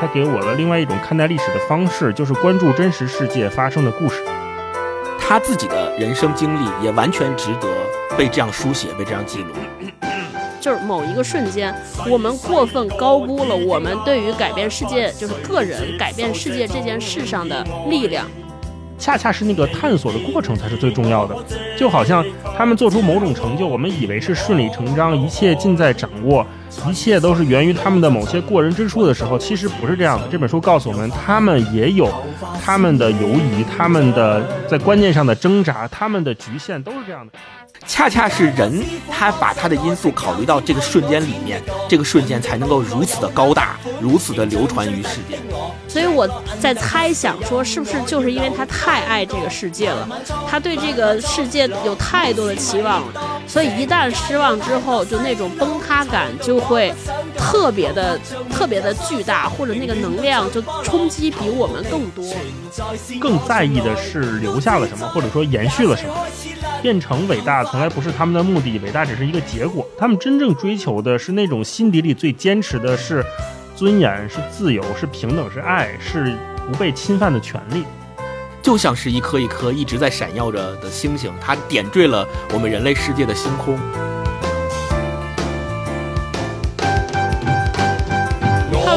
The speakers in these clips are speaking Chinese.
它给我了另外一种看待历史的方式，就是关注真实世界发生的故事。他自己的人生经历也完全值得被这样书写，被这样记录。就是某一个瞬间，我们过分高估了我们对于改变世界，就是个人改变世界这件事上的力量。恰恰是那个探索的过程才是最重要的。就好像他们做出某种成就，我们以为是顺理成章，一切尽在掌握，一切都是源于他们的某些过人之处的时候，其实不是这样的。这本书告诉我们，他们也有他们的犹疑，他们的在观念上的挣扎，他们的局限都是这样的。恰恰是人，他把他的因素考虑到这个瞬间里面，这个瞬间才能够如此的高大，如此的流传于世界。所以我在猜想说，是不是就是因为他太爱这个世界了，他对这个世界有太多的期望了，所以一旦失望之后，就那种崩塌感就会特别的、特别的巨大，或者那个能量就冲击比我们更多。更在意的是留下了什么，或者说延续了什么。变成伟大从来不是他们的目的，伟大只是一个结果。他们真正追求的是那种心底里最坚持的是尊严、是自由、是平等、是爱、是不被侵犯的权利。就像是一颗一颗一直在闪耀着的星星，它点缀了我们人类世界的星空。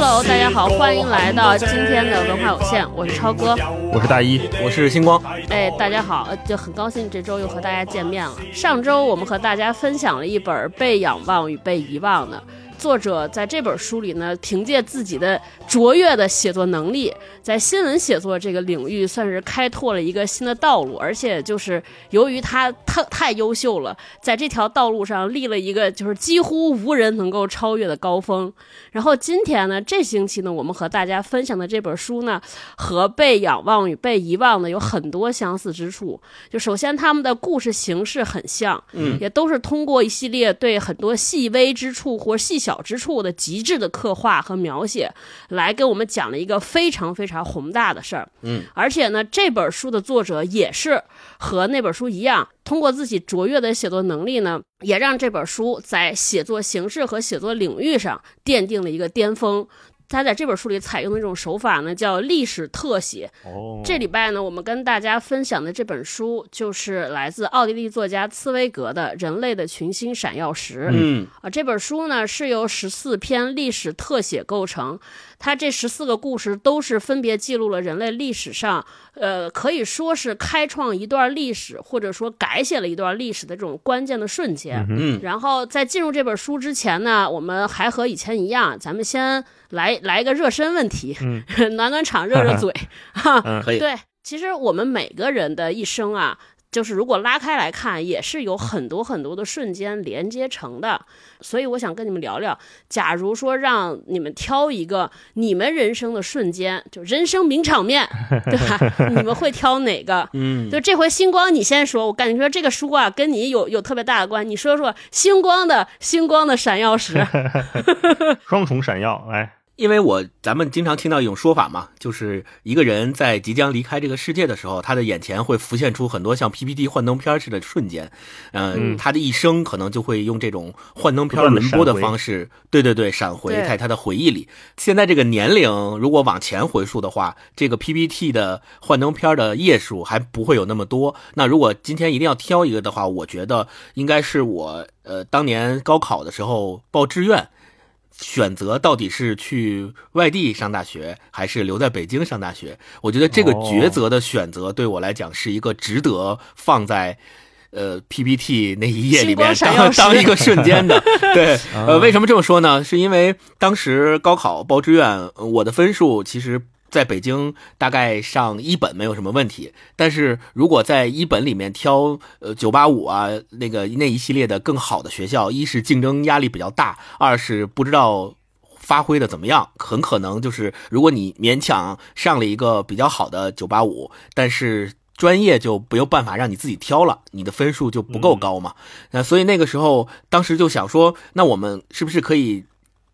Hello，大家好，欢迎来到今天的文化有限，我是超哥，我是大一，我是星光。哎，大家好，就很高兴这周又和大家见面了。上周我们和大家分享了一本《被仰望与被遗忘》的。作者在这本书里呢，凭借自己的卓越的写作能力，在新闻写作这个领域算是开拓了一个新的道路。而且就是由于他太太优秀了，在这条道路上立了一个就是几乎无人能够超越的高峰。然后今天呢，这星期呢，我们和大家分享的这本书呢，和《被仰望与被遗忘》呢有很多相似之处。就首先他们的故事形式很像，嗯，也都是通过一系列对很多细微之处或细小。小之处的极致的刻画和描写，来给我们讲了一个非常非常宏大的事儿。嗯，而且呢，这本书的作者也是和那本书一样，通过自己卓越的写作能力呢，也让这本书在写作形式和写作领域上奠定了一个巅峰。他在这本书里采用的一种手法呢，叫历史特写。哦，这礼拜呢，我们跟大家分享的这本书就是来自奥地利作家茨威格的《人类的群星闪耀时》。嗯啊，这本书呢是由十四篇历史特写构成。它这十四个故事都是分别记录了人类历史上，呃，可以说是开创一段历史，或者说改写了一段历史的这种关键的瞬间。嗯，然后在进入这本书之前呢，我们还和以前一样，咱们先来来一个热身问题，暖暖场，热热嘴，哈，可以。对，其实我们每个人的一生啊。就是如果拉开来看，也是有很多很多的瞬间连接成的，所以我想跟你们聊聊，假如说让你们挑一个你们人生的瞬间，就人生名场面，对吧？你们会挑哪个？嗯，就这回星光你先说，我感觉说这个书啊跟你有有特别大的关，你说说星光的星光的闪耀时，双重闪耀，哎。因为我咱们经常听到一种说法嘛，就是一个人在即将离开这个世界的时候，他的眼前会浮现出很多像 PPT 幻灯片似的瞬间，嗯，他的一生可能就会用这种幻灯片轮播的方式，对对对，闪回在他的回忆里。现在这个年龄如果往前回溯的话，这个 PPT 的幻灯片的页数还不会有那么多。那如果今天一定要挑一个的话，我觉得应该是我呃当年高考的时候报志愿。选择到底是去外地上大学，还是留在北京上大学？我觉得这个抉择的选择对我来讲是一个值得放在呃 PPT 那一页里面当当一个瞬间的。对，呃，为什么这么说呢？是因为当时高考报志愿，我的分数其实。在北京大概上一本没有什么问题，但是如果在一本里面挑呃九八五啊那个那一系列的更好的学校，一是竞争压力比较大，二是不知道发挥的怎么样，很可能就是如果你勉强上了一个比较好的九八五，但是专业就没有办法让你自己挑了，你的分数就不够高嘛。那所以那个时候当时就想说，那我们是不是可以？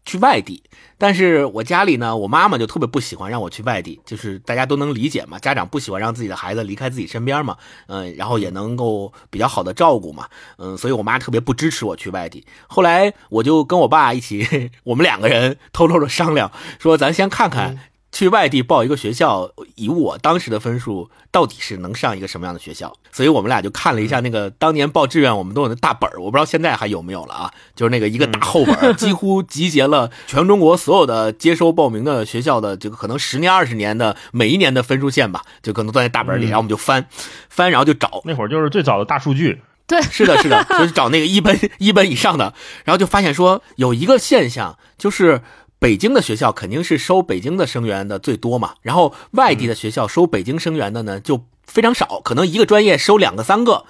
去外地。但是我家里呢，我妈妈就特别不喜欢让我去外地，就是大家都能理解嘛，家长不喜欢让自己的孩子离开自己身边嘛，嗯，然后也能够比较好的照顾嘛，嗯，所以我妈特别不支持我去外地。后来我就跟我爸一起，我们两个人 偷偷的商量，说咱先看看。去外地报一个学校，以我当时的分数，到底是能上一个什么样的学校？所以我们俩就看了一下那个当年报志愿，我们都有那大本儿我不知道现在还有没有了啊？就是那个一个大厚本，几乎集结了全中国所有的接收报名的学校的这个可能十年二十年的每一年的分数线吧，就可能都在大本里，然后我们就翻翻，然后就找。那会儿就是最早的大数据，对，是的，是的，就是找那个一本 一本以上的，然后就发现说有一个现象就是。北京的学校肯定是收北京的生源的最多嘛，然后外地的学校收北京生源的呢就非常少，可能一个专业收两个三个，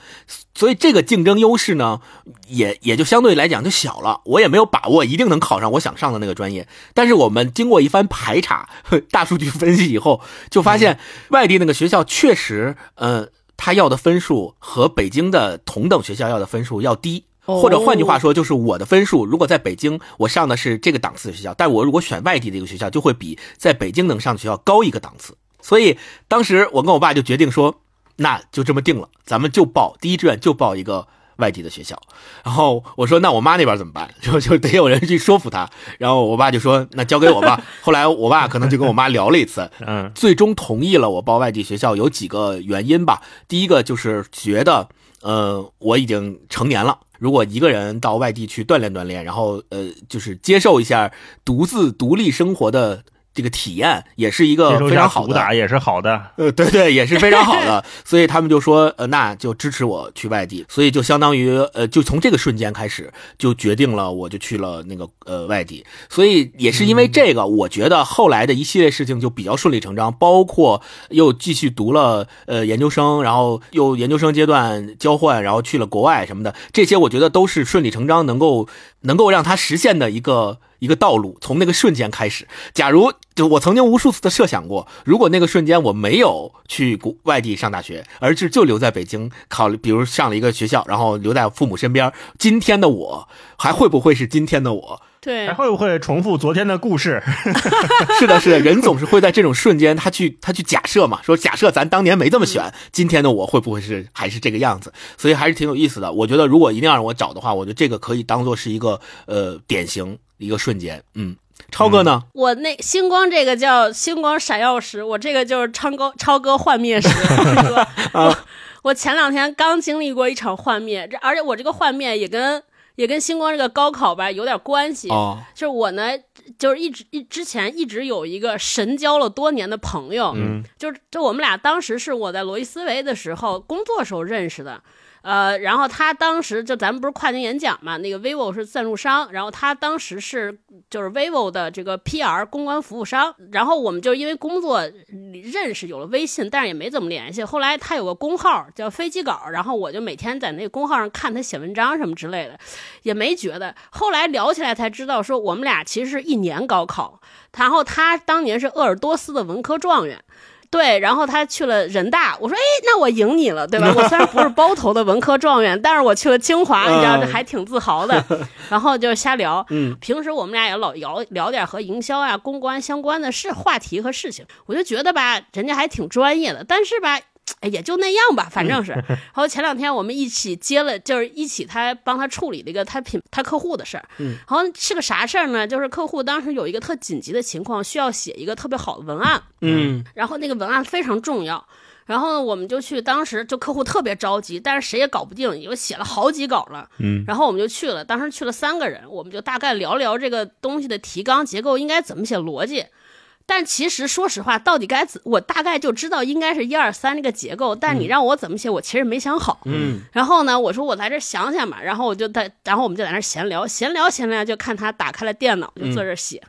所以这个竞争优势呢也也就相对来讲就小了。我也没有把握一定能考上我想上的那个专业，但是我们经过一番排查、大数据分析以后，就发现外地那个学校确实，呃，他要的分数和北京的同等学校要的分数要低。或者换句话说，就是我的分数如果在北京，我上的是这个档次的学校，但我如果选外地的一个学校，就会比在北京能上的学校高一个档次。所以当时我跟我爸就决定说，那就这么定了，咱们就报第一志愿就报一个外地的学校。然后我说，那我妈那边怎么办？就就得有人去说服她。然后我爸就说，那交给我吧。后来我爸可能就跟我妈聊了一次，嗯，最终同意了我报外地学校。有几个原因吧，第一个就是觉得，呃，我已经成年了。如果一个人到外地去锻炼锻炼，然后呃，就是接受一下独自独立生活的。这个体验也是一个非常好的，也是好的，呃，对对，也是非常好的，所以他们就说，呃，那就支持我去外地，所以就相当于，呃，就从这个瞬间开始，就决定了我就去了那个呃外地，所以也是因为这个，我觉得后来的一系列事情就比较顺理成章，包括又继续读了呃研究生，然后又研究生阶段交换，然后去了国外什么的，这些我觉得都是顺理成章，能够能够让他实现的一个。一个道路从那个瞬间开始。假如就我曾经无数次的设想过，如果那个瞬间我没有去国外地上大学，而是就留在北京考，比如上了一个学校，然后留在父母身边，今天的我还会不会是今天的我？对，还会不会重复昨天的故事？是的，是的，人总是会在这种瞬间，他去他去假设嘛，说假设咱当年没这么选，今天的我会不会是还是这个样子？所以还是挺有意思的。我觉得如果一定要让我找的话，我觉得这个可以当做是一个呃典型。一个瞬间，嗯，超哥呢？我那星光这个叫星光闪耀时，我这个就是超哥超哥幻灭时。我我前两天刚经历过一场幻灭，这而且我这个幻灭也跟也跟星光这个高考吧有点关系。哦，就是我呢，就是一直一之前一直有一个神交了多年的朋友，嗯，就是就我们俩当时是我在罗伊斯维的时候工作时候认识的。呃，然后他当时就咱们不是跨年演讲嘛，那个 vivo 是赞助商，然后他当时是就是 vivo 的这个 PR 公关服务商，然后我们就因为工作认识，有了微信，但是也没怎么联系。后来他有个公号叫飞机稿，然后我就每天在那个公号上看他写文章什么之类的，也没觉得。后来聊起来才知道，说我们俩其实是一年高考，然后他当年是鄂尔多斯的文科状元。对，然后他去了人大，我说，哎，那我赢你了，对吧？我虽然不是包头的文科状元，但是我去了清华，你知道，这还挺自豪的。然后就瞎聊，嗯，平时我们俩也老聊聊点和营销啊、公关相关的事话题和事情，我就觉得吧，人家还挺专业的，但是吧。哎，也就那样吧，反正是。然后前两天我们一起接了，就是一起他帮他处理了一个他品他客户的事儿。嗯。然后是个啥事儿呢？就是客户当时有一个特紧急的情况，需要写一个特别好的文案。嗯。然后那个文案非常重要，然后呢，我们就去，当时就客户特别着急，但是谁也搞不定，因为写了好几稿了。嗯。然后我们就去了，当时去了三个人，我们就大概聊聊这个东西的提纲结构应该怎么写逻辑。但其实，说实话，到底该怎，我大概就知道应该是一二三这个结构。但你让我怎么写，我其实没想好。嗯。然后呢，我说我来这想想嘛。然后我就在，然后我们就在那闲聊，闲聊闲聊，就看他打开了电脑，就坐这写。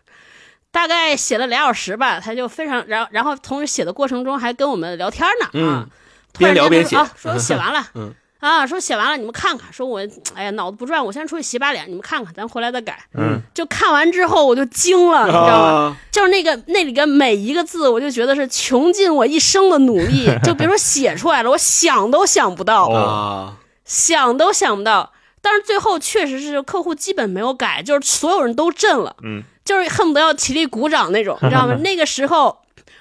大概写了俩小时吧，他就非常，然后然后同时写的过程中还跟我们聊天呢啊。边聊边写。说写完了。嗯。啊，说写完了，你们看看。说我，哎呀，脑子不转，我先出去洗把脸，你们看看，咱回来再改。嗯，就看完之后我就惊了，你知道吗？就是那个那里边每一个字，我就觉得是穷尽我一生的努力，就别说写出来了，我想都想不到啊，想都想不到。但是最后确实是客户基本没有改，就是所有人都震了，嗯，就是恨不得要起立鼓掌那种，你知道吗？那个时候。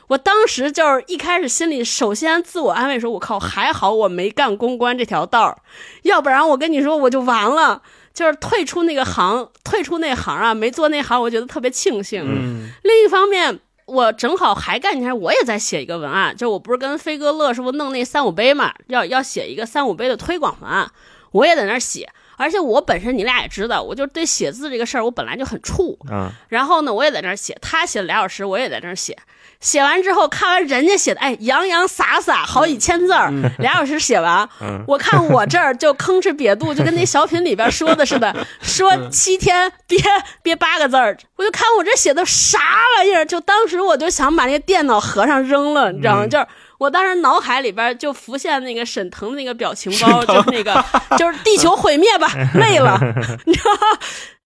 我当时就是一开始心里首先自我安慰说：“我靠，还好我没干公关这条道儿，要不然我跟你说我就完了。就是退出那个行，退出那行啊，没做那行，我觉得特别庆幸。嗯另一方面，我正好还干一天，我也在写一个文案，就我不是跟飞哥乐师傅弄那三五杯嘛，要要写一个三五杯的推广文案，我也在那儿写。而且我本身你俩也知道，我就对写字这个事儿我本来就很怵。嗯，然后呢，我也在那儿写，他写了俩小时，我也在那儿写。写完之后，看完人家写的，哎，洋洋洒洒好几千字儿，俩小时写完。嗯我看我这儿就吭哧瘪肚，就跟那小品里边说的似的，说七天憋憋八个字儿。我就看我这写的啥玩意儿，就当时我就想把那个电脑合上扔了，你知道吗？就是。我当时脑海里边就浮现那个沈腾的那个表情包，就是那个，就是地球毁灭吧，累了，你知道？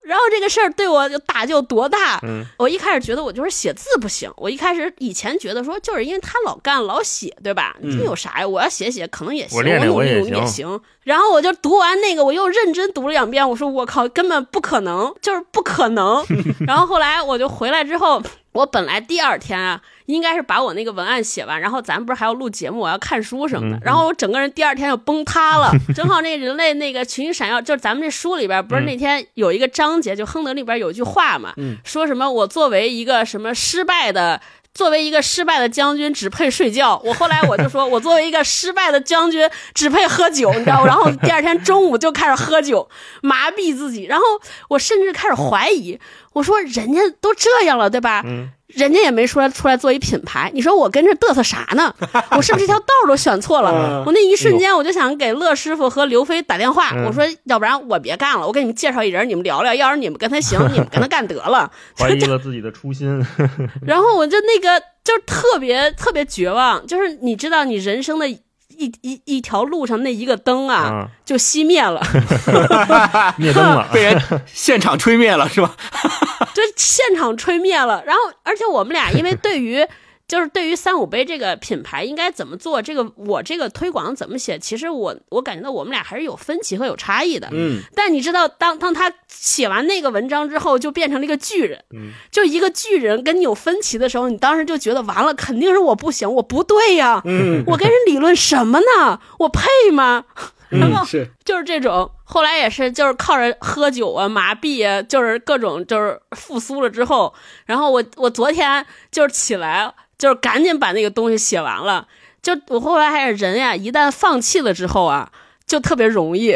然后这个事儿对我就打击有多大？嗯我一开始觉得我就是写字不行，我一开始以前觉得说就是因为他老干老写，对吧？嗯这有啥呀？我要写写可能也行，我努力也努力也行行。然后我就读完那个，我又认真读了两遍，我说我靠，根本不可能，就是不可能。然后后来我就回来之后，我本来第二天啊，应该是把我那个文案写完，然后咱不是还要录节目，我要看书什么的，嗯然后我整个人第二天就崩塌了。正好那人类那个群星闪耀，就是咱们这书里边不是那天有一个章节，就亨德里边有一句话嘛，嗯说什么我作为一个什么失败的。作为一个失败的将军，只配睡觉。我后来我就说，我作为一个失败的将军，只配喝酒，你知道吗？然后第二天中午就开始喝酒，麻痹自己。然后我甚至开始怀疑，我说人家都这样了，对吧？嗯人家也没说出来做一品牌，你说我跟这嘚瑟啥呢？我是不是这条道都选错了？嗯我那一瞬间我就想给乐师傅和刘飞打电话，嗯我说要不然我别干了，我给你们介绍一人，你们聊聊，要是你们跟他行，你们跟他干得了。怀疑了自己的初心。然后我就那个就是特别特别绝望，就是你知道你人生的一一一条路上那一个灯啊，啊，就熄灭了 灭灯了。被人现场吹灭了是吧？就现场吹灭了。然后而且我们俩因为对于。就是对于三五杯这个品牌应该怎么做，这个我这个推广怎么写，其实我我感觉到我们俩还是有分歧和有差异的。嗯但你知道，当当他写完那个文章之后，就变成了一个巨人，嗯就一个巨人跟你有分歧的时候，你当时就觉得完了，肯定是我不行，我不对呀，嗯我跟人理论什么呢？我配吗？然后嗯是就是这种，后来也是就是靠着喝酒啊、麻痹啊，就是各种就是复苏了之后，然后我我昨天就是起来就是赶紧把那个东西写完了，就我后来还是人呀，一旦放弃了之后啊，就特别容易。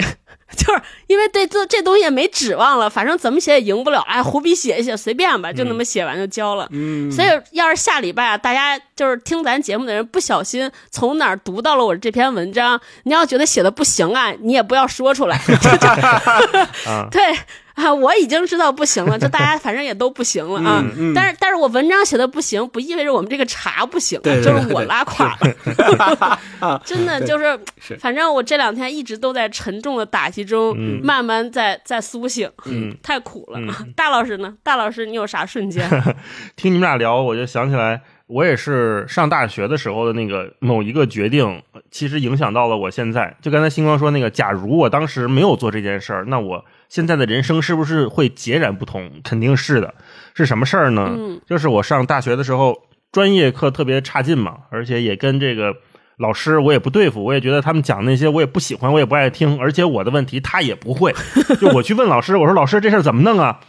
就是因为对这这东西也没指望了，反正怎么写也赢不了，哎，胡笔写一写，随便吧，就那么写完就交了。嗯，所以要是下礼拜啊，大家就是听咱节目的人不小心从哪儿读到了我这篇文章，你要觉得写的不行啊，你也不要说出来。啊 对 啊，我已经知道不行了，就大家反正也都不行了啊。嗯嗯但是但是我文章写的不行，不意味着我们这个茶不行啊，对对就是我拉垮了。啊，真的就是是，反正我这两天一直都在沉重的打击中，嗯慢慢在在苏醒，嗯，太苦了。嗯大老师呢？大老师，你有啥瞬间？听你们俩聊，我就想起来，我也是上大学的时候的那个某一个决定，其实影响到了我现在。就刚才星光说那个，假如我当时没有做这件事儿，那我现在的人生是不是会截然不同？肯定是的。是什么事儿呢？嗯就是我上大学的时候，专业课特别差劲嘛，而且也跟这个老师我也不对付，我也觉得他们讲那些我也不喜欢，我也不爱听，而且我的问题他也不会。就我去问老师，我说老师这事儿怎么弄啊？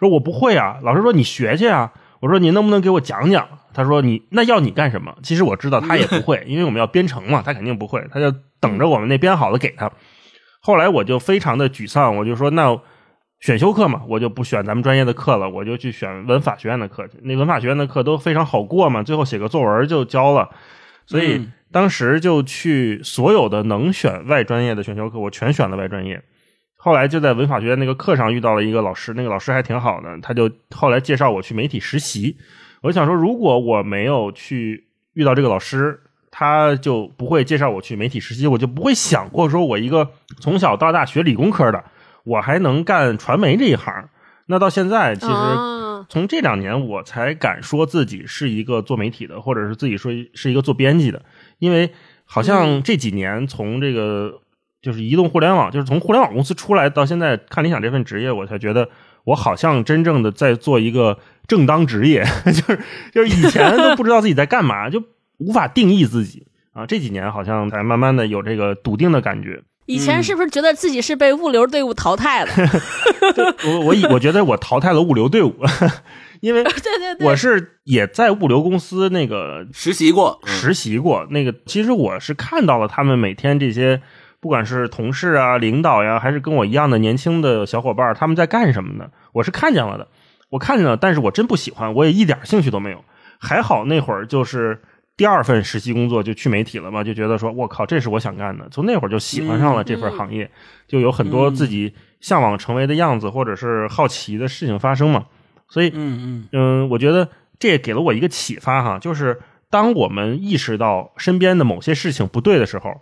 说我不会啊。老师说你学去啊。我说你能不能给我讲讲？他说你那要你干什么？其实我知道他也不会，因为我们要编程嘛，他肯定不会，他就等着我们那编好了给他。后来我就非常的沮丧，我就说那选修课嘛，我就不选咱们专业的课了，我就去选文法学院的课去。那文法学院的课都非常好过嘛，最后写个作文就交了。所以嗯当时就去所有的能选外专业的选修课，我全选了外专业。后来就在文法学院那个课上遇到了一个老师，那个老师还挺好的，他就后来介绍我去媒体实习。我就想说，如果我没有去遇到这个老师，他就不会介绍我去媒体实习，我就不会想过说我一个从小到大学理工科的，我还能干传媒这一行。那到现在，其实啊从这两年我才敢说自己是一个做媒体的，或者是自己说是一个做编辑的，因为好像这几年从这个就是移动互联网，就是从互联网公司出来到现在看理想这份职业，我才觉得我好像真正的在做一个正当职业，就是就是以前都不知道自己在干嘛，就无法定义自己啊。这几年好像才慢慢的有这个笃定的感觉。以前是不是觉得自己是被物流队伍淘汰了？我我以我觉得我淘汰了物流队伍，因为对对对，我是也在物流公司那个实习过，实习过那个。其实我是看到了他们每天这些，不管是同事啊、领导呀，还是跟我一样的年轻的小伙伴，他们在干什么呢？我是看见了的，我看见了，但是我真不喜欢，我也一点兴趣都没有。还好那会儿就是。第二份实习工作就去媒体了嘛，就觉得说，我靠，这是我想干的。从那会儿就喜欢上了这份行业，就有很多自己向往成为的样子，或者是好奇的事情发生嘛。所以，嗯嗯嗯，我觉得这也给了我一个启发哈，就是当我们意识到身边的某些事情不对的时候，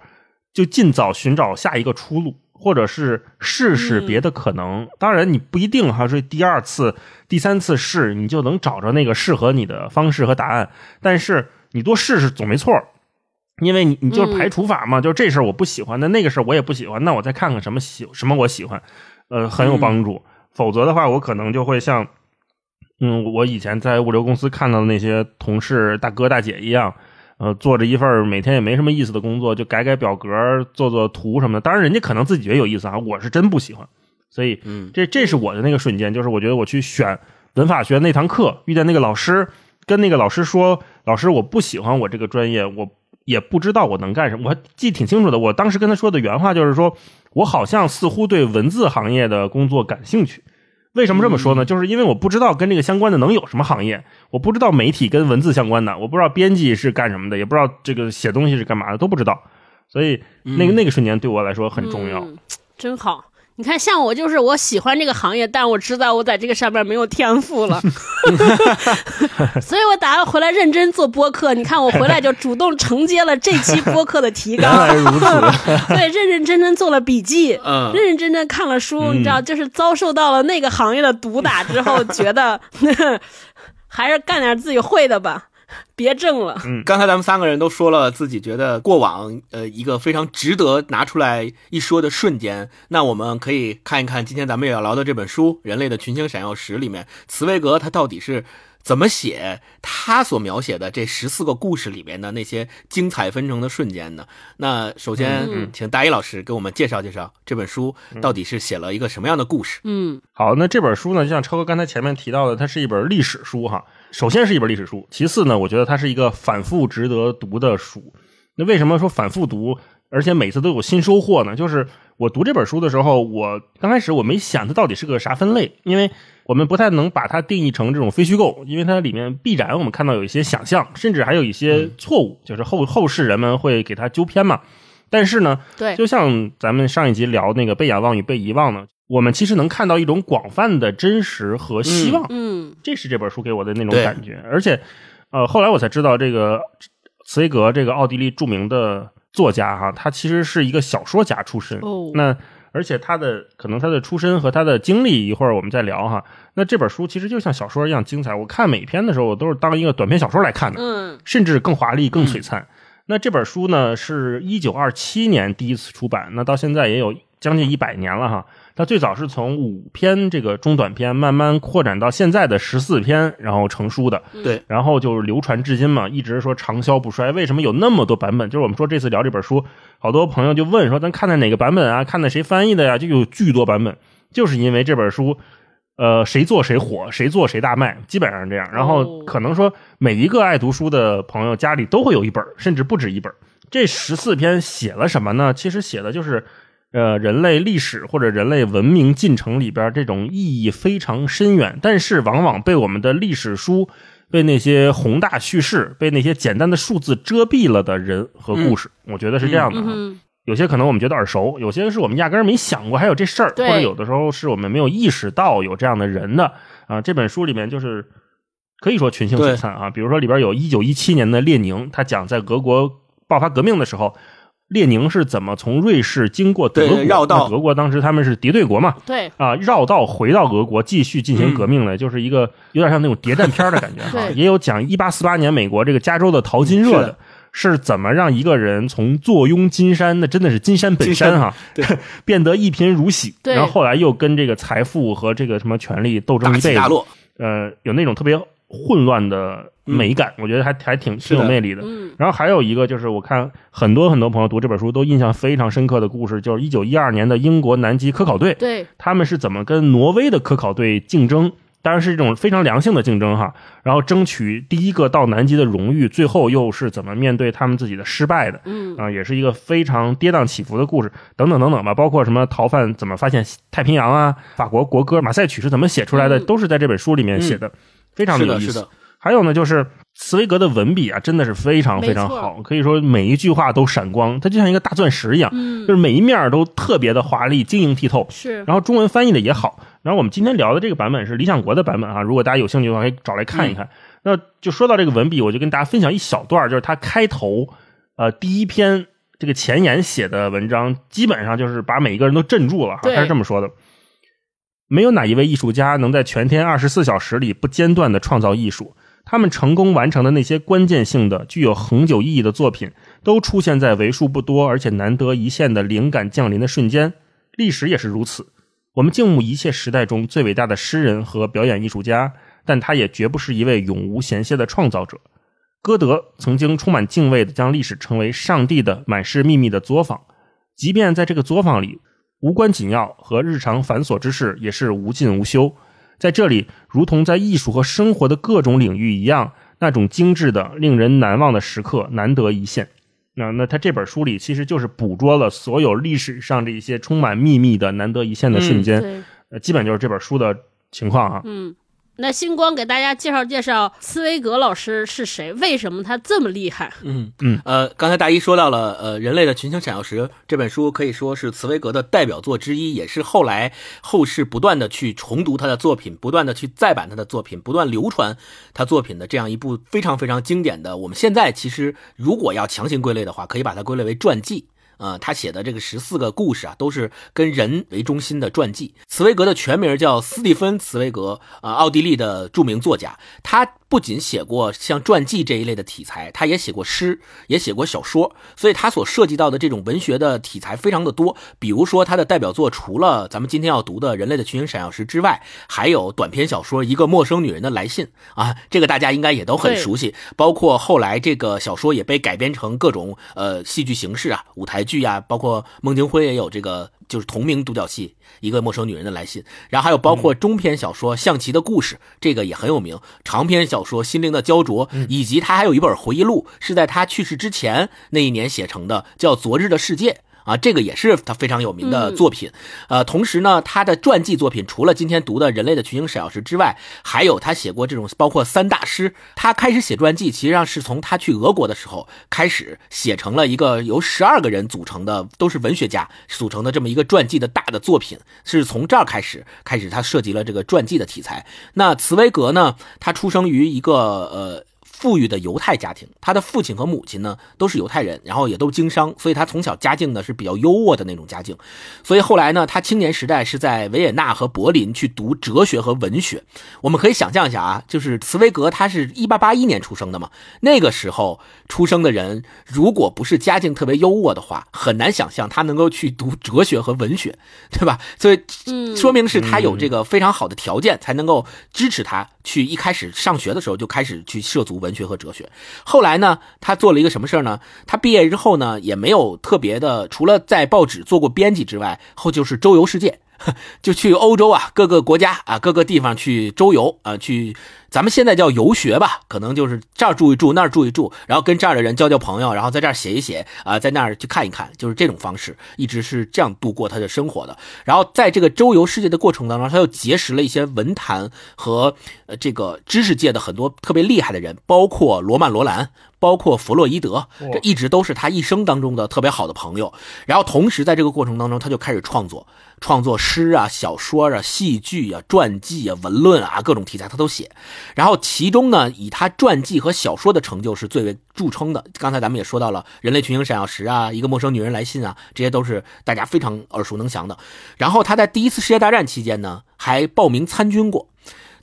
就尽早寻找下一个出路，或者是试试别的可能。当然，你不一定哈，说第二次、第三次试，你就能找着那个适合你的方式和答案，但是。你多试试总没错，因为你你就是排除法嘛，就是这事儿我不喜欢，那那个事儿我也不喜欢，那我再看看什么喜什么我喜欢，呃，很有帮助。否则的话，我可能就会像，嗯，我以前在物流公司看到的那些同事大哥大姐一样，呃，做着一份每天也没什么意思的工作，就改改表格、做做图什么的。当然，人家可能自己觉得有意思啊，我是真不喜欢。所以，嗯，这这是我的那个瞬间，就是我觉得我去选文法学那堂课，遇见那个老师。跟那个老师说：“老师，我不喜欢我这个专业，我也不知道我能干什么。我还记挺清楚的。我当时跟他说的原话就是说，我好像似乎对文字行业的工作感兴趣。为什么这么说呢？就是因为我不知道跟这个相关的能有什么行业。我不知道媒体跟文字相关的，我不知道编辑是干什么的，也不知道这个写东西是干嘛的，都不知道。所以那个那个瞬间对我来说很重要。真好。”你看，像我就是我喜欢这个行业，但我知道我在这个上面没有天赋了，所以我打算回来认真做播客。你看，我回来就主动承接了这期播客的提纲，对，认认真真做了笔记，嗯，认认真真看了书。你知道，就是遭受到了那个行业的毒打之后，觉得 还是干点自己会的吧。别挣了。嗯，刚才咱们三个人都说了自己觉得过往呃一个非常值得拿出来一说的瞬间。那我们可以看一看今天咱们也要聊的这本书《人类的群星闪耀时》里面，茨威格他到底是怎么写他所描写的这十四个故事里面的那些精彩纷呈的瞬间呢？那首先，请大一老师给我们介绍介绍这本书到底是写了一个什么样的故事？嗯，好，那这本书呢，就像超哥刚才前面提到的，它是一本历史书哈。首先是一本历史书，其次呢，我觉得它是一个反复值得读的书。那为什么说反复读，而且每次都有新收获呢？就是我读这本书的时候，我刚开始我没想它到底是个啥分类，因为我们不太能把它定义成这种非虚构，因为它里面必然我们看到有一些想象，甚至还有一些错误，就是后后世人们会给它纠偏嘛。但是呢，对，就像咱们上一集聊那个被仰望与被遗忘呢。我们其实能看到一种广泛的真实和希望，嗯，这是这本书给我的那种感觉。而且，呃，后来我才知道，这个茨威格这个奥地利著名的作家哈，他其实是一个小说家出身。哦，那而且他的可能他的出身和他的经历，一会儿我们再聊哈。那这本书其实就像小说一样精彩。我看每篇的时候，我都是当一个短篇小说来看的，嗯，甚至更华丽、更璀璨。那这本书呢，是一九二七年第一次出版，那到现在也有将近一百年了哈。它最早是从五篇这个中短篇慢慢扩展到现在的十四篇，然后成书的。对，然后就是流传至今嘛，一直说长销不衰。为什么有那么多版本？就是我们说这次聊这本书，好多朋友就问说，咱看的哪个版本啊？看的谁翻译的呀？就有巨多版本，就是因为这本书，呃，谁做谁火，谁做谁大卖，基本上这样。然后可能说每一个爱读书的朋友家里都会有一本，甚至不止一本。这十四篇写了什么呢？其实写的就是。呃，人类历史或者人类文明进程里边这种意义非常深远，但是往往被我们的历史书、被那些宏大叙事、被那些简单的数字遮蔽了的人和故事，我觉得是这样的。有些可能我们觉得耳熟，有些是我们压根儿没想过还有这事儿，或者有的时候是我们没有意识到有这样的人的啊。这本书里面就是可以说群星璀璨啊，比如说里边有一九一七年的列宁，他讲在俄国爆发革命的时候。列宁是怎么从瑞士经过德国绕道？俄国当时他们是敌对国嘛？对啊，绕道回到俄国继续进行革命的，就是一个有点像那种谍战片的感觉 哈。也有讲一八四八年美国这个加州的淘金热的，是怎么让一个人从坐拥金山，那真的是金山本山哈，变得一贫如洗，然后后来又跟这个财富和这个什么权力斗争一辈子，呃，有那种特别混乱的美感，我觉得还还挺挺有魅力的。然后还有一个就是，我看很多很多朋友读这本书都印象非常深刻的故事，就是一九一二年的英国南极科考队，对，他们是怎么跟挪威的科考队竞争。当然是一种非常良性的竞争哈，然后争取第一个到南极的荣誉，最后又是怎么面对他们自己的失败的？嗯啊，也是一个非常跌宕起伏的故事，等等等等吧。包括什么逃犯怎么发现太平洋啊，法国国歌马赛曲是怎么写出来的，都是在这本书里面写的，非常的有意思。还有呢，就是茨威格的文笔啊，真的是非常非常好，可以说每一句话都闪光，它就像一个大钻石一样，就是每一面都特别的华丽、晶莹剔透。是，然后中文翻译的也好。然后我们今天聊的这个版本是理想国的版本啊，如果大家有兴趣的话，可以找来看一看。那就说到这个文笔，我就跟大家分享一小段，就是他开头，呃，第一篇这个前言写的文章，基本上就是把每一个人都镇住了。他是这么说的：没有哪一位艺术家能在全天二十四小时里不间断的创造艺术。他们成功完成的那些关键性的、具有恒久意义的作品，都出现在为数不多而且难得一现的灵感降临的瞬间。历史也是如此。我们敬慕一切时代中最伟大的诗人和表演艺术家，但他也绝不是一位永无闲歇的创造者。歌德曾经充满敬畏地将历史称为上帝的满是秘密的作坊，即便在这个作坊里，无关紧要和日常繁琐之事也是无尽无休。在这里，如同在艺术和生活的各种领域一样，那种精致的、令人难忘的时刻难得一现。那那他这本书里其实就是捕捉了所有历史上这些充满秘密的难得一现的瞬间，呃，基本就是这本书的情况啊。嗯。那星光给大家介绍介绍茨威格老师是谁？为什么他这么厉害？嗯嗯呃，刚才大一说到了呃，人类的群星闪耀时这本书可以说是茨威格的代表作之一，也是后来后世不断的去重读他的作品，不断的去再版他的作品，不断流传他作品的这样一部非常非常经典的。我们现在其实如果要强行归类的话，可以把它归类为传记。呃，他写的这个十四个故事啊，都是跟人为中心的传记。茨威格的全名叫斯蒂芬·茨威格，啊，奥地利的著名作家。他不仅写过像传记这一类的题材，他也写过诗，也写过小说。所以，他所涉及到的这种文学的题材非常的多。比如说，他的代表作除了咱们今天要读的《人类的群星闪耀时》之外，还有短篇小说《一个陌生女人的来信》啊，这个大家应该也都很熟悉。包括后来这个小说也被改编成各种呃戏剧形式啊，舞台剧啊，包括孟京辉也有这个。就是同名独角戏《一个陌生女人的来信》，然后还有包括中篇小说《象棋的故事》，这个也很有名。长篇小说《心灵的焦灼》，以及他还有一本回忆录，是在他去世之前那一年写成的，叫《昨日的世界》。啊，这个也是他非常有名的作品，呃，同时呢，他的传记作品除了今天读的《人类的群星闪耀时》之外，还有他写过这种包括三大师。他开始写传记，实际上是从他去俄国的时候开始写成了一个由十二个人组成的，都是文学家组成的这么一个传记的大的作品，是从这儿开始开始他涉及了这个传记的题材。那茨威格呢，他出生于一个呃。富裕的犹太家庭，他的父亲和母亲呢都是犹太人，然后也都经商，所以他从小家境呢是比较优渥的那种家境。所以后来呢，他青年时代是在维也纳和柏林去读哲学和文学。我们可以想象一下啊，就是茨威格他是一八八一年出生的嘛，那个时候出生的人，如果不是家境特别优渥的话，很难想象他能够去读哲学和文学，对吧？所以，说明是他有这个非常好的条件，才能够支持他去一开始上学的时候就开始去涉足文。学和哲学，后来呢，他做了一个什么事儿呢？他毕业之后呢，也没有特别的，除了在报纸做过编辑之外，后就是周游世界，就去欧洲啊，各个国家啊，各个地方去周游啊，去。咱们现在叫游学吧，可能就是这儿住一住，那儿住一住，然后跟这儿的人交交朋友，然后在这儿写一写啊，在那儿去看一看，就是这种方式，一直是这样度过他的生活的。然后在这个周游世界的过程当中，他又结识了一些文坛和呃这个知识界的很多特别厉害的人，包括罗曼·罗兰，包括弗洛伊德，这一直都是他一生当中的特别好的朋友。然后同时在这个过程当中，他就开始创作，创作诗啊、小说啊、戏剧啊、传记啊、文论啊，各种题材他都写。然后其中呢，以他传记和小说的成就是最为著称的。刚才咱们也说到了《人类群星闪耀时》啊，《一个陌生女人来信》啊，这些都是大家非常耳熟能详的。然后他在第一次世界大战期间呢，还报名参军过。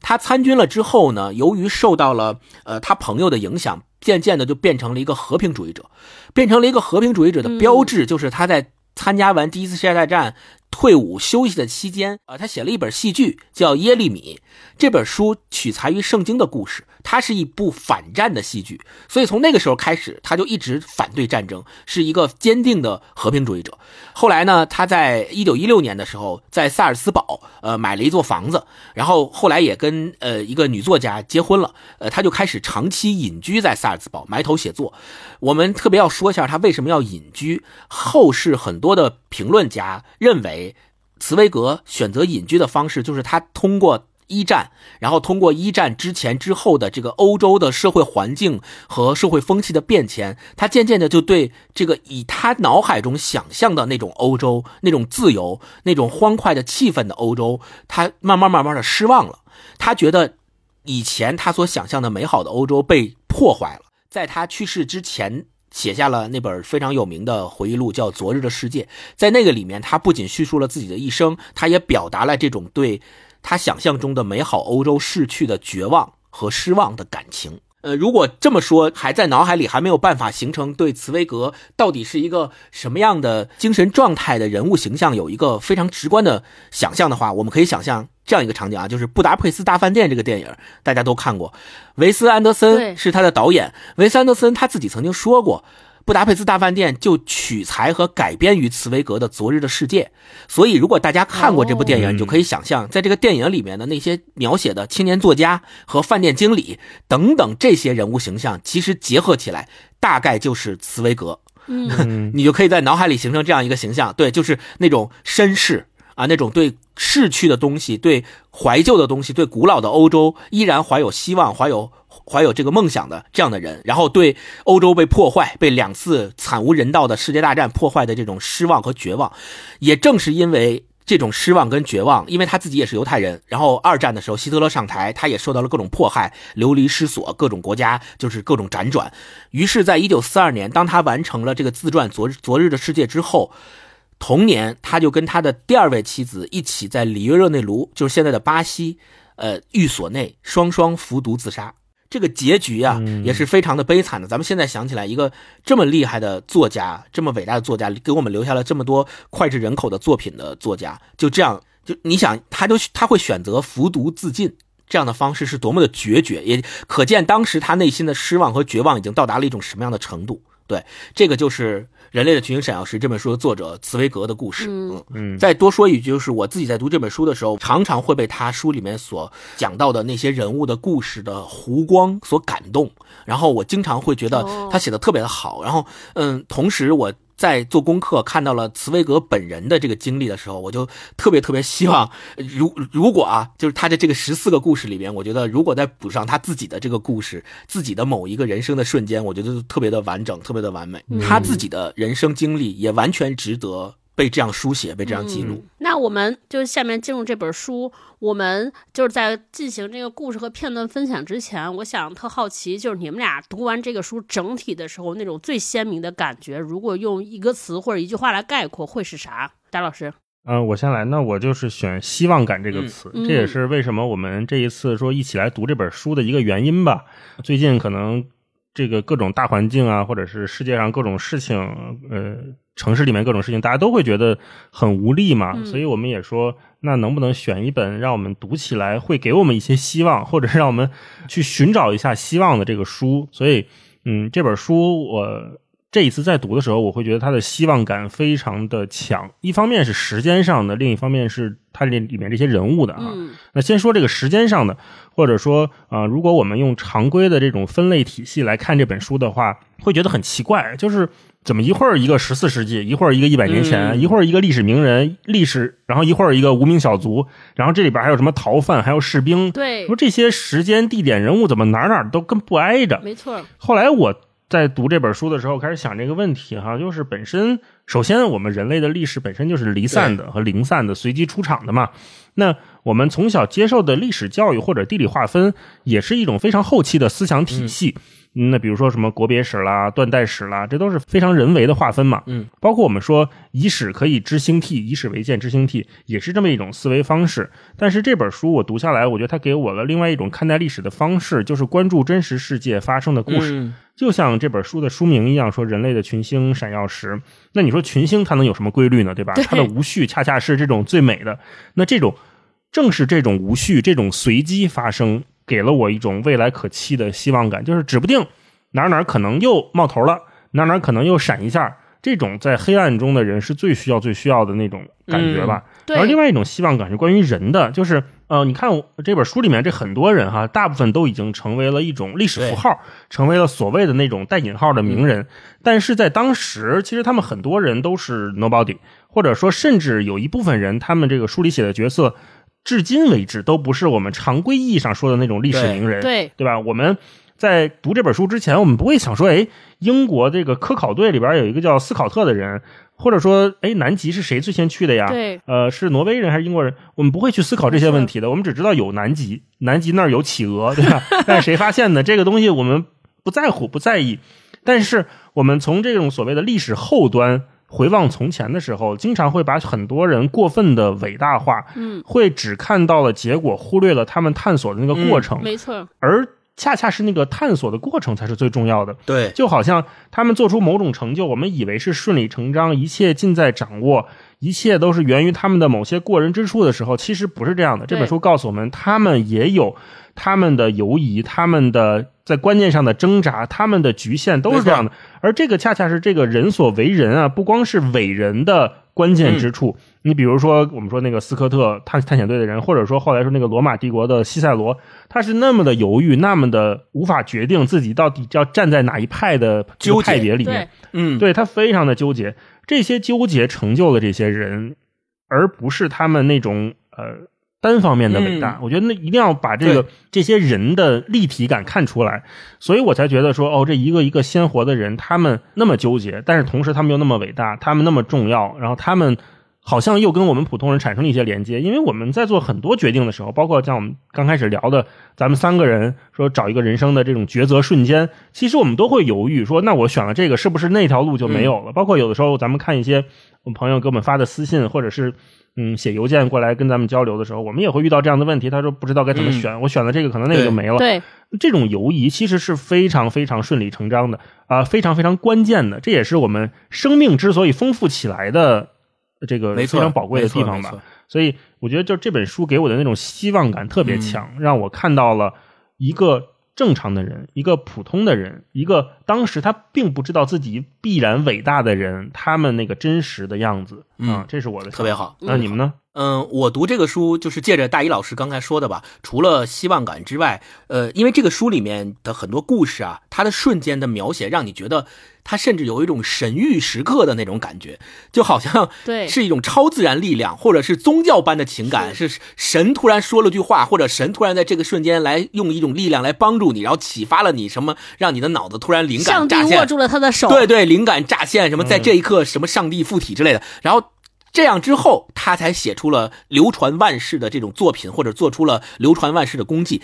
他参军了之后呢，由于受到了呃他朋友的影响，渐渐的就变成了一个和平主义者，变成了一个和平主义者的标志，就是他在参加完第一次世界大战。退伍休息的期间，啊，他写了一本戏剧，叫《耶利米》。这本书取材于圣经的故事，它是一部反战的戏剧。所以从那个时候开始，他就一直反对战争，是一个坚定的和平主义者。后来呢，他在一九一六年的时候，在萨尔斯堡，呃，买了一座房子，然后后来也跟呃一个女作家结婚了。呃，他就开始长期隐居在萨尔斯堡，埋头写作。我们特别要说一下他为什么要隐居。后世很多的评论家认为。茨威格选择隐居的方式，就是他通过一战，然后通过一战之前之后的这个欧洲的社会环境和社会风气的变迁，他渐渐的就对这个以他脑海中想象的那种欧洲、那种自由、那种欢快的气氛的欧洲，他慢慢慢慢的失望了。他觉得以前他所想象的美好的欧洲被破坏了。在他去世之前。写下了那本非常有名的回忆录，叫《昨日的世界》。在那个里面，他不仅叙述了自己的一生，他也表达了这种对他想象中的美好欧洲逝去的绝望和失望的感情。呃，如果这么说，还在脑海里还没有办法形成对茨威格到底是一个什么样的精神状态的人物形象有一个非常直观的想象的话，我们可以想象这样一个场景啊，就是《布达佩斯大饭店》这个电影，大家都看过，维斯安德森是他的导演，维斯安德森他自己曾经说过。布达佩斯大饭店就取材和改编于茨威格的《昨日的世界》，所以如果大家看过这部电影，你就可以想象，在这个电影里面的那些描写的青年作家和饭店经理等等这些人物形象，其实结合起来，大概就是茨威格。嗯，你就可以在脑海里形成这样一个形象，对，就是那种绅士啊，那种对逝去的东西、对怀旧的东西、对古老的欧洲依然怀有希望、怀有。怀有这个梦想的这样的人，然后对欧洲被破坏、被两次惨无人道的世界大战破坏的这种失望和绝望，也正是因为这种失望跟绝望，因为他自己也是犹太人，然后二战的时候希特勒上台，他也受到了各种迫害、流离失所，各种国家就是各种辗转。于是，在一九四二年，当他完成了这个自传《昨昨日的世界》之后，同年他就跟他的第二位妻子一起在里约热内卢，就是现在的巴西，呃，寓所内双双服毒自杀。这个结局啊，也是非常的悲惨的。咱们现在想起来，一个这么厉害的作家，这么伟大的作家，给我们留下了这么多脍炙人口的作品的作家，就这样，就你想，他就他会选择服毒自尽这样的方式，是多么的决绝，也可见当时他内心的失望和绝望已经到达了一种什么样的程度。对，这个就是《人类的群星闪耀时》这本书的作者茨威格的故事。嗯嗯。再多说一句，就是我自己在读这本书的时候，常常会被他书里面所讲到的那些人物的故事的弧光所感动，然后我经常会觉得他写的特别的好。然后，嗯，同时我。在做功课看到了茨威格本人的这个经历的时候，我就特别特别希望，如如果啊，就是他的这个十四个故事里边，我觉得如果再补上他自己的这个故事，自己的某一个人生的瞬间，我觉得特别的完整，特别的完美。他自己的人生经历也完全值得。被这样书写，被这样记录。那我们就下面进入这本书。我们就是在进行这个故事和片段分享之前，我想特好奇，就是你们俩读完这个书整体的时候，那种最鲜明的感觉，如果用一个词或者一句话来概括，会是啥？戴老师，嗯，我先来。那我就是选“希望感”这个词，这也是为什么我们这一次说一起来读这本书的一个原因吧。最近可能这个各种大环境啊，或者是世界上各种事情，呃。城市里面各种事情，大家都会觉得很无力嘛，所以我们也说，那能不能选一本让我们读起来会给我们一些希望，或者让我们去寻找一下希望的这个书？所以，嗯，这本书我这一次在读的时候，我会觉得它的希望感非常的强。一方面是时间上的，另一方面是它这里面这些人物的啊。那先说这个时间上的，或者说啊，如果我们用常规的这种分类体系来看这本书的话，会觉得很奇怪，就是。怎么一会儿一个十四世纪，一会儿一个一百年前，一会儿一个历史名人历史，然后一会儿一个无名小卒，然后这里边还有什么逃犯，还有士兵，对，说这些时间、地点、人物怎么哪哪都跟不挨着？没错。后来我在读这本书的时候，开始想这个问题哈，就是本身首先我们人类的历史本身就是离散的和零散的，随机出场的嘛。那我们从小接受的历史教育或者地理划分，也是一种非常后期的思想体系。那比如说什么国别史啦、断代史啦，这都是非常人为的划分嘛。嗯，包括我们说以史可以知兴替，以史为鉴知兴替，也是这么一种思维方式。但是这本书我读下来，我觉得它给我了另外一种看待历史的方式，就是关注真实世界发生的故事。嗯就像这本书的书名一样，说人类的群星闪耀时，那你说群星它能有什么规律呢？对吧？对它的无序恰恰是这种最美的。那这种正是这种无序、这种随机发生，给了我一种未来可期的希望感，就是指不定哪儿哪儿可能又冒头了，哪儿哪儿可能又闪一下。这种在黑暗中的人是最需要、最需要的那种感觉吧。对而另外一种希望感是关于人的，就是呃，你看我这本书里面这很多人哈，大部分都已经成为了一种历史符号，成为了所谓的那种带引号的名人。但是在当时，其实他们很多人都是 nobody，或者说甚至有一部分人，他们这个书里写的角色，至今为止都不是我们常规意义上说的那种历史名人。对对吧？我们在读这本书之前，我们不会想说，哎，英国这个科考队里边有一个叫斯考特的人，或者说，哎，南极是谁最先去的呀？对，呃，是挪威人还是英国人？我们不会去思考这些问题的，我们只知道有南极，南极那儿有企鹅，对吧？但是谁发现的这个东西，我们不在乎，不在意。但是我们从这种所谓的历史后端回望从前的时候，经常会把很多人过分的伟大化，嗯，会只看到了结果，忽略了他们探索的那个过程。没错，而恰恰是那个探索的过程才是最重要的。对，就好像他们做出某种成就，我们以为是顺理成章，一切尽在掌握，一切都是源于他们的某些过人之处的时候，其实不是这样的。这本书告诉我们，他们也有他们的犹疑，他们的在观念上的挣扎，他们的局限都是这样的。而这个恰恰是这个人所为人啊，不光是伟人的关键之处。你比如说，我们说那个斯科特探探险队的人，或者说后来说那个罗马帝国的西塞罗，他是那么的犹豫，那么的无法决定自己到底要站在哪一派的纠结派别里面。，嗯，对他非常的纠结，这些纠结成就了这些人，而不是他们那种呃单方面的伟大。我觉得那一定要把这个这些人的立体感看出来，所以我才觉得说，哦，这一个一个鲜活的人，他们那么纠结，但是同时他们又那么伟大，他们那么重要，然后他们。好像又跟我们普通人产生了一些连接，因为我们在做很多决定的时候，包括像我们刚开始聊的，咱们三个人说找一个人生的这种抉择瞬间，其实我们都会犹豫，说那我选了这个，是不是那条路就没有了？包括有的时候咱们看一些我们朋友给我们发的私信，或者是嗯写邮件过来跟咱们交流的时候，我们也会遇到这样的问题。他说不知道该怎么选，我选了这个，可能那个就没了。对，这种犹疑其实是非常非常顺理成章的啊、非常非常关键的，这也是我们生命之所以丰富起来的这个非，常宝贵的地方吧。所以我觉得，就这本书给我的那种希望感特别强，嗯让我看到了一个正常的人，一个普通的人，一个当时他并不知道自己必然伟大的人，他们那个真实的样子嗯啊，这是我的特别好。那你们呢？嗯，我读这个书就是借着大一老师刚才说的吧，除了希望感之外，呃，因为这个书里面的很多故事啊，它的瞬间的描写让你觉得它甚至有一种神谕时刻的那种感觉，就好像对是一种超自然力量，或者是宗教般的情感，是神突然说了句话，或者神突然在这个瞬间来用一种力量来帮助你，然后启发了你什么，让你的脑子突然灵感上帝乍现握，住了他的手，对对，灵感乍现，什么在这一刻什么上帝附体之类的，然后。这样之后，他才写出了流传万世的这种作品，或者做出了流传万世的功绩。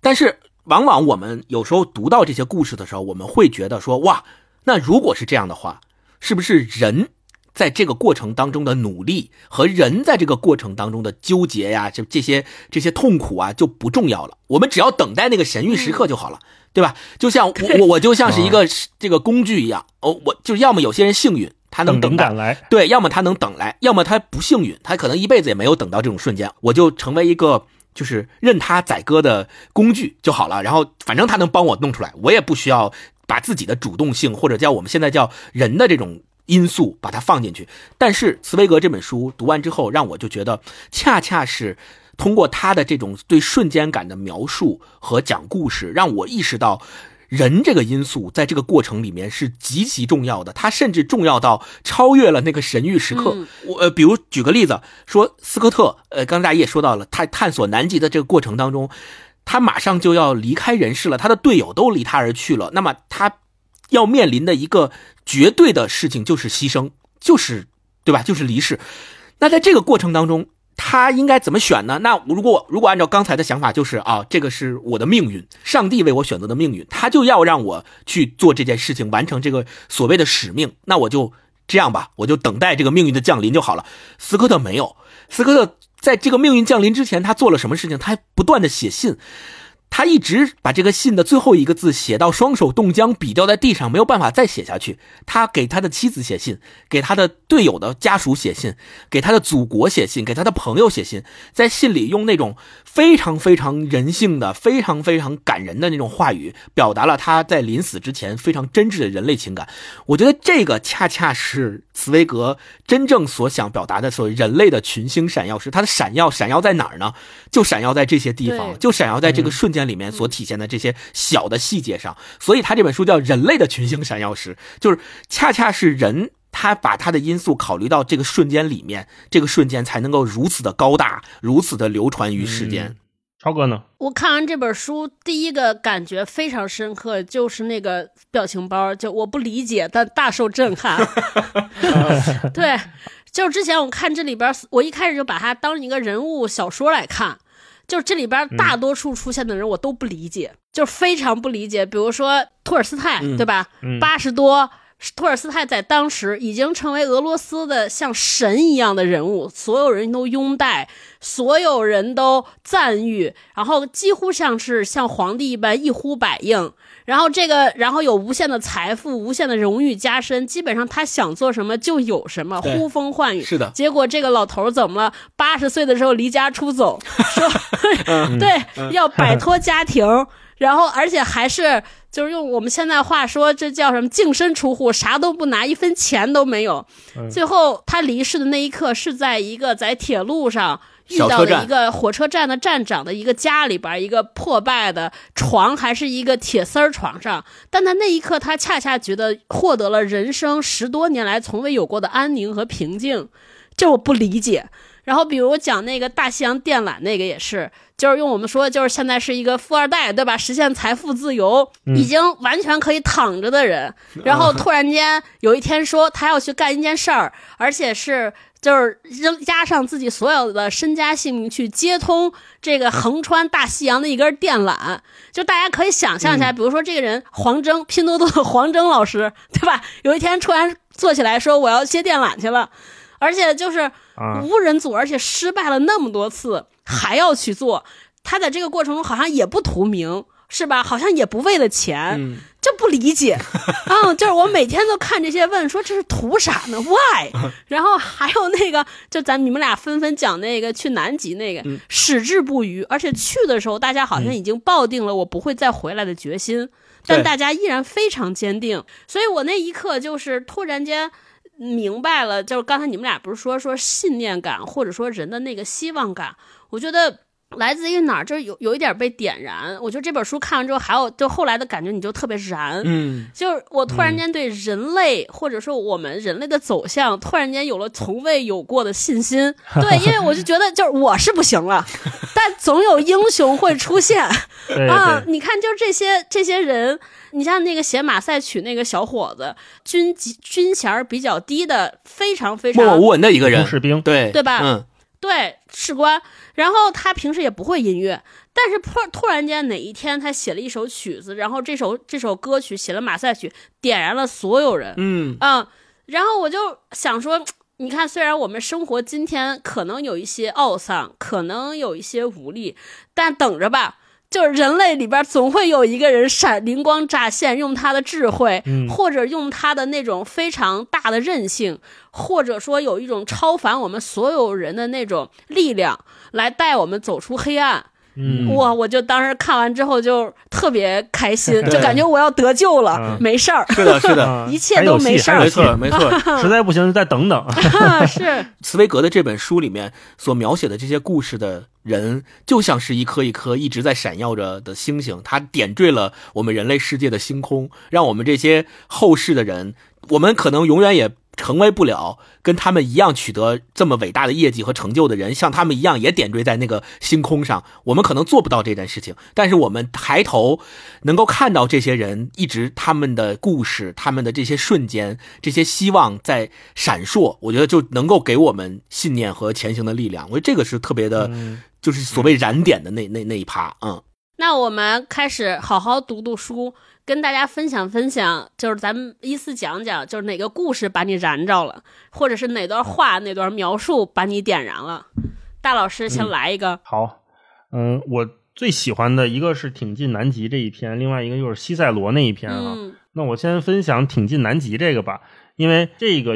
但是，往往我们有时候读到这些故事的时候，我们会觉得说：哇，那如果是这样的话，是不是人在这个过程当中的努力和人在这个过程当中的纠结呀，这这些这些痛苦啊就不重要了？我们只要等待那个神谕时刻就好了。对吧？就像我我我就像是一个这个工具一样，哦，我就要么有些人幸运，他能等待等，来，对，要么他能等来，要么他不幸运，他可能一辈子也没有等到这种瞬间。我就成为一个就是任他宰割的工具就好了。然后反正他能帮我弄出来，我也不需要把自己的主动性或者叫我们现在叫人的这种因素把它放进去。但是茨威格这本书读完之后，让我就觉得恰恰是。通过他的这种对瞬间感的描述和讲故事，让我意识到，人这个因素在这个过程里面是极其重要的，它甚至重要到超越了那个神域时刻。嗯我呃，比如举个例子，说斯科特，呃，刚才大家也说到了，他探索南极的这个过程当中，他马上就要离开人世了，他的队友都离他而去了，那么他要面临的一个绝对的事情就是牺牲，就是对吧？就是离世。那在这个过程当中，他应该怎么选呢？那如果如果按照刚才的想法，就是啊，这个是我的命运，上帝为我选择的命运，他就要让我去做这件事情，完成这个所谓的使命。那我就这样吧，我就等待这个命运的降临就好了。斯科特没有，斯科特在这个命运降临之前，他做了什么事情？他还不断的写信。他一直把这个信的最后一个字写到双手冻僵，笔掉在地上，没有办法再写下去。他给他的妻子写信，给他的队友的家属写信，给他的祖国写信，给他的朋友写信，在信里用那种非常非常人性的、非常非常感人的那种话语，表达了他在临死之前非常真挚的人类情感。我觉得这个恰恰是茨威格真正所想表达的所谓人类的群星闪耀时，他的闪耀闪耀在哪儿呢？就闪耀在这些地方，就闪耀在这个瞬间。里面所体现的这些小的细节上，所以他这本书叫《人类的群星闪耀时》，就是恰恰是人他把他的因素考虑到这个瞬间里面，这个瞬间才能够如此的高大，如此的流传于世间。超哥呢？我看完这本书，第一个感觉非常深刻，就是那个表情包，就我不理解，但大受震撼。对，就是之前我看这里边，我一开始就把它当一个人物小说来看。就是这里边大多数出现的人，我都不理解，就非常不理解。比如说托尔斯泰，对吧？八十多，托尔斯泰在当时已经成为俄罗斯的像神一样的人物，所有人都拥戴，所有人都赞誉，然后几乎像是像皇帝一般一呼百应。然后这个，然后有无限的财富，无限的荣誉加身，基本上他想做什么就有什么，呼风唤雨。是的。结果这个老头怎么了？八十岁的时候离家出走，说 对要摆脱家庭，然后而且还是就是用我们现在话说，这叫什么净身出户，啥都不拿，一分钱都没有。最后他离世的那一刻是在一个在铁路上。遇到了一个火车站的站长的一个家里边，一个破败的床，还是一个铁丝儿床上。但在那一刻，他恰恰觉得获得了人生十多年来从未有过的安宁和平静。这我不理解。然后，比如讲那个大西洋电缆，那个也是，就是用我们说，就是现在是一个富二代，对吧？实现财富自由，已经完全可以躺着的人，然后突然间有一天说他要去干一件事儿，而且是。就是扔押上自己所有的身家性命去接通这个横穿大西洋的一根电缆，就大家可以想象一下，比如说这个人黄峥，拼多多的黄峥老师，对吧？有一天突然坐起来说我要接电缆去了，而且就是无人组，而且失败了那么多次还要去做，他在这个过程中好像也不图名。是吧？好像也不为了钱，就不理解啊！就是我每天都看这些，问说这是图啥呢？Why？然后还有那个，就咱你们俩纷纷讲那个去南极那个，矢志不渝，而且去的时候大家好像已经抱定了我不会再回来的决心，但大家依然非常坚定。所以我那一刻就是突然间明白了，就是刚才你们俩不是说说信念感，或者说人的那个希望感，我觉得。来自于哪儿？就是有有一点被点燃。我觉得这本书看完之后，还有就后来的感觉，你就特别燃。嗯，就是我突然间对人类或者说我们人类的走向，突然间有了从未有过的信心。对，因为我就觉得就是我是不行了，但总有英雄会出现 啊！你看，就这些这些人，你像那个写马赛曲那个小伙子，军级军衔比较低的，非常非常默默无闻的一个人，士兵，对对吧？嗯。对士官，然后他平时也不会音乐，但是突突然间哪一天他写了一首曲子，然后这首这首歌曲写了马赛曲，点燃了所有人。嗯嗯，然后我就想说，你看，虽然我们生活今天可能有一些懊丧，可能有一些无力，但等着吧。就是人类里边总会有一个人闪灵光乍现，用他的智慧，或者用他的那种非常大的韧性，或者说有一种超凡我们所有人的那种力量，来带我们走出黑暗。嗯哇！我就当时看完之后就特别开心，就感觉我要得救了，没事儿。是的，是的，一切都没事儿。没错，没错。实在不行就再等等。是茨威格的这本书里面所描写的这些故事的人，就像是一颗一颗一直在闪耀着的星星，它点缀了我们人类世界的星空，让我们这些后世的人，我们可能永远也成为不了跟他们一样取得这么伟大的业绩和成就的人，像他们一样也点缀在那个星空上。我们可能做不到这件事情，但是我们抬头能够看到这些人一直他们的故事，他们的这些瞬间，这些希望在闪烁。我觉得就能够给我们信念和前行的力量。我觉得这个是特别的，就是所谓燃点的那那那一趴。嗯，那我们开始好好读读书。跟大家分享分享，就是咱们依次讲讲，就是哪个故事把你燃着了，或者是哪段话、哪段描述把你点燃了。大老师先来一个。好，嗯，我最喜欢的一个是挺进南极这一篇，另外一个就是西塞罗那一篇啊。那我先分享挺进南极这个吧，因为这个。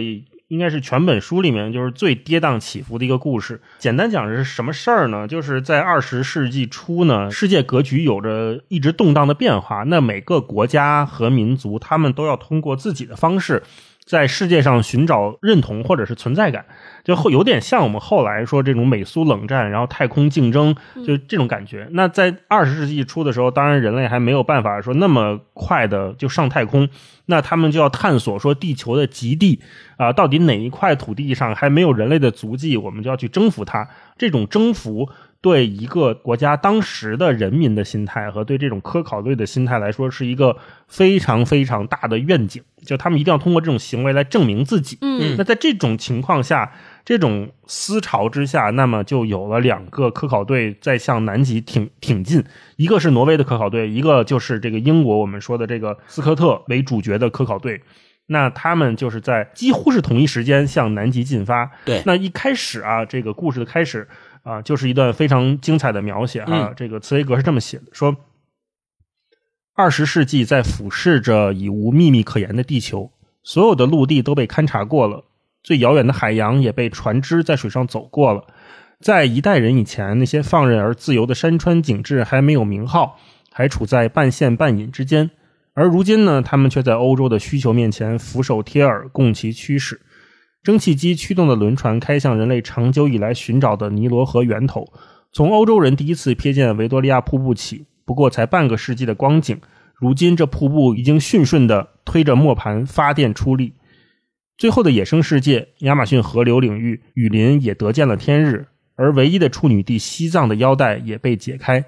应该是全本书里面就是最跌宕起伏的一个故事。简单讲是什么事儿呢？就是在二十世纪初呢，世界格局有着一直动荡的变化。那每个国家和民族，他们都要通过自己的方式，在世界上寻找认同或者是存在感。就后有点像我们后来说这种美苏冷战，然后太空竞争，就这种感觉。那在二十世纪初的时候，当然人类还没有办法说那么快的就上太空，那他们就要探索说地球的极地啊，到底哪一块土地上还没有人类的足迹，我们就要去征服它。这种征服。对一个国家当时的人民的心态和对这种科考队的心态来说，是一个非常非常大的愿景。就他们一定要通过这种行为来证明自己。嗯，那在这种情况下，这种思潮之下，那么就有了两个科考队在向南极挺挺进。一个是挪威的科考队，一个就是这个英国我们说的这个斯科特为主角的科考队。那他们就是在几乎是同一时间向南极进发。对，那一开始啊，这个故事的开始。啊，就是一段非常精彩的描写啊！这个茨威格是这么写的：说，二十世纪在俯视着已无秘密可言的地球，所有的陆地都被勘察过了，最遥远的海洋也被船只在水上走过了。在一代人以前，那些放任而自由的山川景致还没有名号，还处在半现半隐之间。而如今呢，他们却在欧洲的需求面前俯首帖耳，供其驱使。蒸汽机驱动的轮船开向人类长久以来寻找的尼罗河源头。从欧洲人第一次瞥见维多利亚瀑布起，不过才半个世纪的光景。如今，这瀑布已经迅顺地推着磨盘发电出力。最后的野生世界，亚马逊河流领域雨林也得见了天日，而唯一的处女地西藏的腰带也被解开。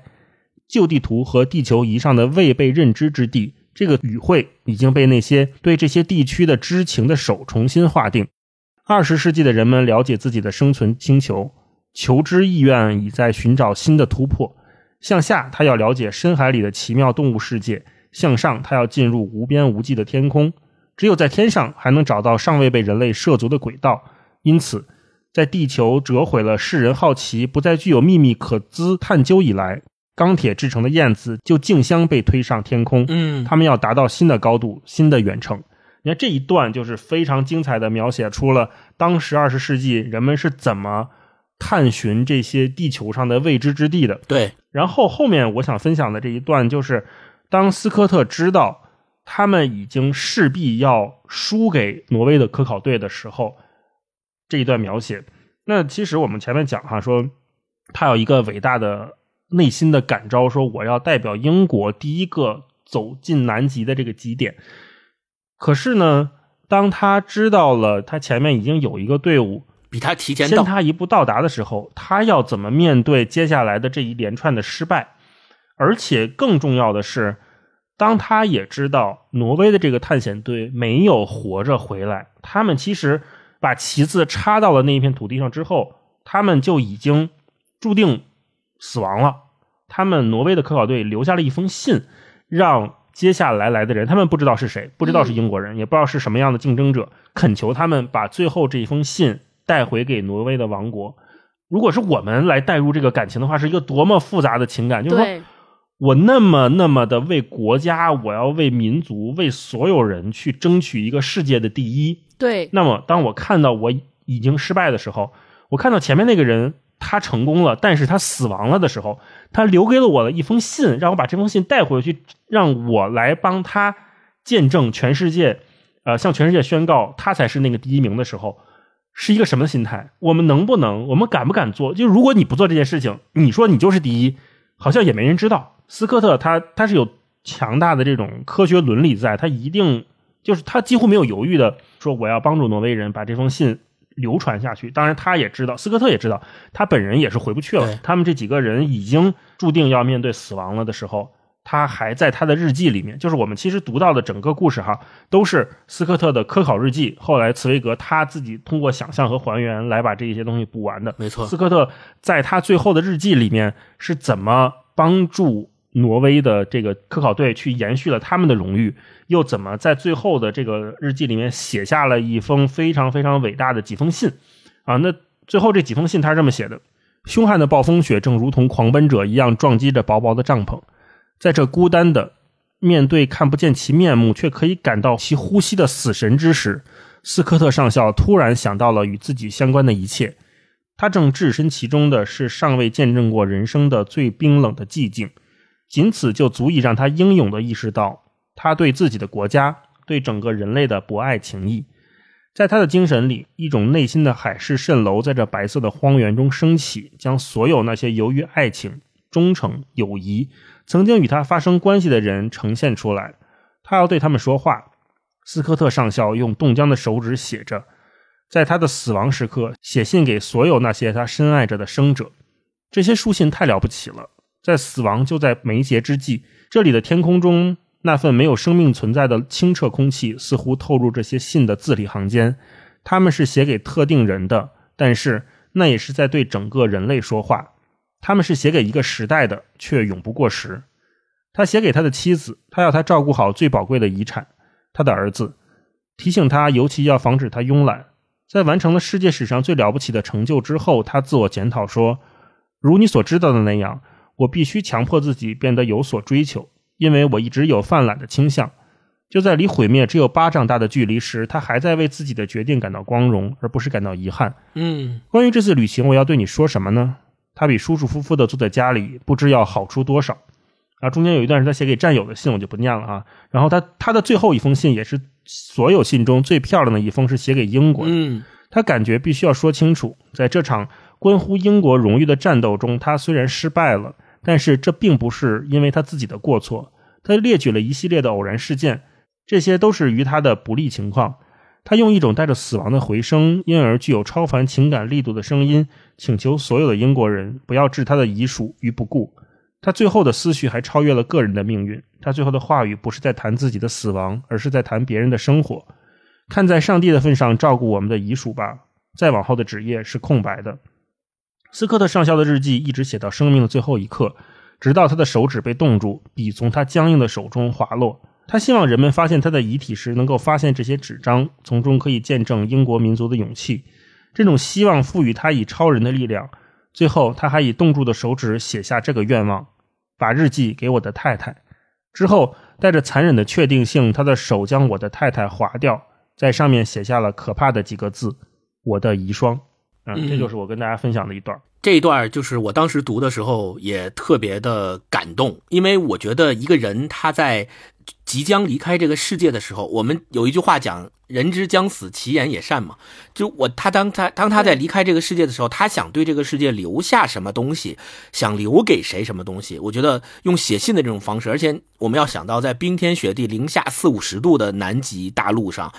旧地图和地球仪上的未被认知之地，这个语汇已经被那些对这些地区的知情的手重新划定。二十世纪的人们了解自己的生存星球，求知意愿已在寻找新的突破。向下，他要了解深海里的奇妙动物世界；向上，他要进入无边无际的天空。只有在天上，还能找到尚未被人类涉足的轨道。因此，在地球折毁了世人好奇、不再具有秘密可资探究以来，钢铁制成的燕子就竞相被推上天空。嗯，他们要达到新的高度、新的远程。你看这一段就是非常精彩的描写出了当时二十世纪人们是怎么探寻这些地球上的未知之地的。对，然后后面我想分享的这一段就是当斯科特知道他们已经势必要输给挪威的科考队的时候，这一段描写。那其实我们前面讲哈，说他有一个伟大的内心的感召，说我要代表英国第一个走进南极的这个极点。可是呢，当他知道了他前面已经有一个队伍比他提前先他一步到达的时候，他要怎么面对接下来的这一连串的失败？而且更重要的是，当他也知道挪威的这个探险队没有活着回来，他们其实把旗子插到了那一片土地上之后，他们就已经注定死亡了。他们挪威的科考队留下了一封信，让。接下来来的人，他们不知道是谁，不知道是英国人，也不知道是什么样的竞争者，恳求他们把最后这一封信带回给挪威的王国。如果是我们来带入这个感情的话，是一个多么复杂的情感。就是说我那么那么的为国家，我要为民族，为所有人去争取一个世界的第一。对。那么，当我看到我已经失败的时候，我看到前面那个人。他成功了，但是他死亡了的时候，他留给了我的一封信，让我把这封信带回去，让我来帮他见证全世界，呃，向全世界宣告他才是那个第一名的时候，是一个什么心态？我们能不能，我们敢不敢做？就如果你不做这件事情，你说你就是第一，好像也没人知道。斯科特他他是有强大的这种科学伦理在，他一定就是他几乎没有犹豫的说我要帮助挪威人把这封信流传下去。当然，他也知道，斯科特也知道，他本人也是回不去了。他们这几个人已经注定要面对死亡了的时候。他还在他的日记里面，就是我们其实读到的整个故事哈，都是斯科特的科考日记。后来茨威格他自己通过想象和还原来把这一些东西补完的。没错，斯科特在他最后的日记里面是怎么帮助挪威的这个科考队去延续了他们的荣誉，又怎么在最后的这个日记里面写下了一封非常非常伟大的几封信啊？那最后这几封信他是这么写的：凶悍的暴风雪正如同狂奔者一样撞击着薄薄的帐篷。在这孤单的面对看不见其面目却可以感到其呼吸的死神之时，斯科特上校突然想到了与自己相关的一切。他正置身其中的是尚未见证过人生的最冰冷的寂静，仅此就足以让他英勇地意识到他对自己的国家、对整个人类的博爱情谊。在他的精神里，一种内心的海市蜃楼在这白色的荒原中升起，将所有那些由于爱情、忠诚、友谊。曾经与他发生关系的人呈现出来，他要对他们说话。斯科特上校用冻僵的手指写着，在他的死亡时刻写信给所有那些他深爱着的生者。这些书信太了不起了，在死亡就在眉睫之际，这里的天空中那份没有生命存在的清澈空气似乎透入这些信的字里行间。他们是写给特定人的，但是那也是在对整个人类说话。他们是写给一个时代的，却永不过时。他写给他的妻子，他要他照顾好最宝贵的遗产，他的儿子，提醒他尤其要防止他慵懒。在完成了世界史上最了不起的成就之后，他自我检讨说：“如你所知道的那样，我必须强迫自己变得有所追求，因为我一直有犯懒的倾向。”就在离毁灭只有巴掌大的距离时，他还在为自己的决定感到光荣，而不是感到遗憾。嗯，关于这次旅行，我要对你说什么呢？他比舒舒服服的坐在家里不知要好出多少，啊，中间有一段是他写给战友的信，我就不念了啊。然后他他的最后一封信也是所有信中最漂亮的一封，是写给英国。嗯，他感觉必须要说清楚，在这场关乎英国荣誉的战斗中，他虽然失败了，但是这并不是因为他自己的过错。他列举了一系列的偶然事件，这些都是与他的不利情况。他用一种带着死亡的回声，因而具有超凡情感力度的声音，请求所有的英国人不要置他的遗属于不顾。他最后的思绪还超越了个人的命运。他最后的话语不是在谈自己的死亡，而是在谈别人的生活。看在上帝的份上，照顾我们的遗属吧。再往后的纸页是空白的。斯科特上校的日记一直写到生命的最后一刻，直到他的手指被冻住，笔从他僵硬的手中滑落。他希望人们发现他的遗体时，能够发现这些纸张，从中可以见证英国民族的勇气。这种希望赋予他以超人的力量。最后，他还以冻住的手指写下这个愿望：把日记给我的太太。之后，带着残忍的确定性，他的手将我的太太划掉，在上面写下了可怕的几个字：“我的遗孀。”嗯，这就是我跟大家分享的一段。这一段就是我当时读的时候也特别的感动，因为我觉得一个人他在。即将离开这个世界的时候，我们有一句话讲“人之将死，其言也善”嘛。就我他当他当他在离开这个世界的时候，他想对这个世界留下什么东西，想留给谁什么东西？我觉得用写信的这种方式，而且我们要想到在冰天雪地、零下四五十度的南极大陆上，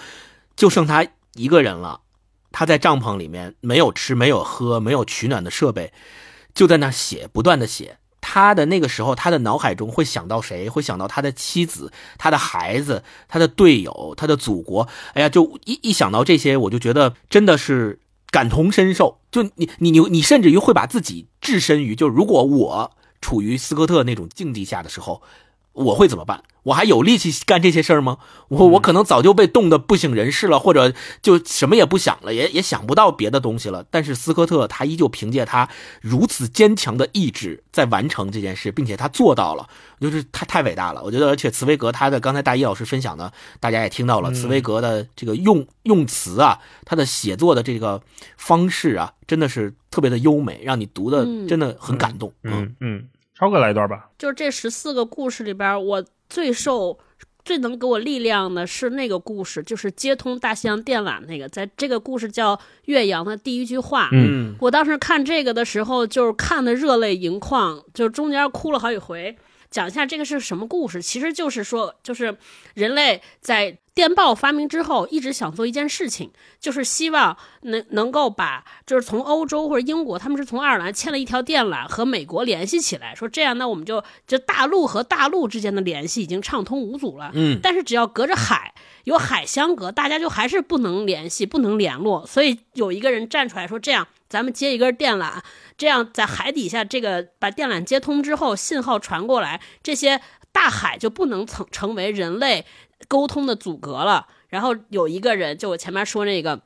就剩他一个人了。他在帐篷里面，没有吃，没有喝，没有取暖的设备，就在那写，不断的写。他的那个时候，他的脑海中会想到谁？会想到他的妻子、他的孩子、他的队友、他的祖国。哎呀，就一一想到这些，我就觉得真的是感同身受。就你你你你，甚至于会把自己置身于，就如果我处于斯科特那种境地下的时候，我会怎么办？我还有力气干这些事儿吗？我我可能早就被冻得不省人事了，或者就什么也不想了，也也想不到别的东西了。但是斯科特他依旧凭借他如此坚强的意志在完成这件事，并且他做到了，就是他太伟大了。我觉得，而且茨威格他的刚才大一老师分享的，大家也听到了，茨威格的这个用用词啊，他的写作的这个方式啊，真的是特别的优美，让你读的真的很感动。嗯嗯，超哥来一段吧。就是这十四个故事里边，我。最受、最能给我力量的是那个故事，就是接通大西洋电缆那个。在这个故事叫《岳阳》的第一句话，嗯，我当时看这个的时候，就是看的热泪盈眶，就中间哭了好几回。讲一下这个是什么故事？其实就是说，就是人类在电报发明之后，一直想做一件事情，就是希望能能够把，就是从欧洲或者英国，他们是从爱尔兰牵了一条电缆和美国联系起来，说这样，那我们就就大陆和大陆之间的联系已经畅通无阻了。嗯，但是只要隔着海，有海相隔，大家就还是不能联系，不能联络。所以有一个人站出来说，这样，咱们接一根电缆，这样在海底下这个把电缆接通之后，信号传过来，这些大海就不能成成为人类。沟通的阻隔了，然后有一个人，就我前面说那个，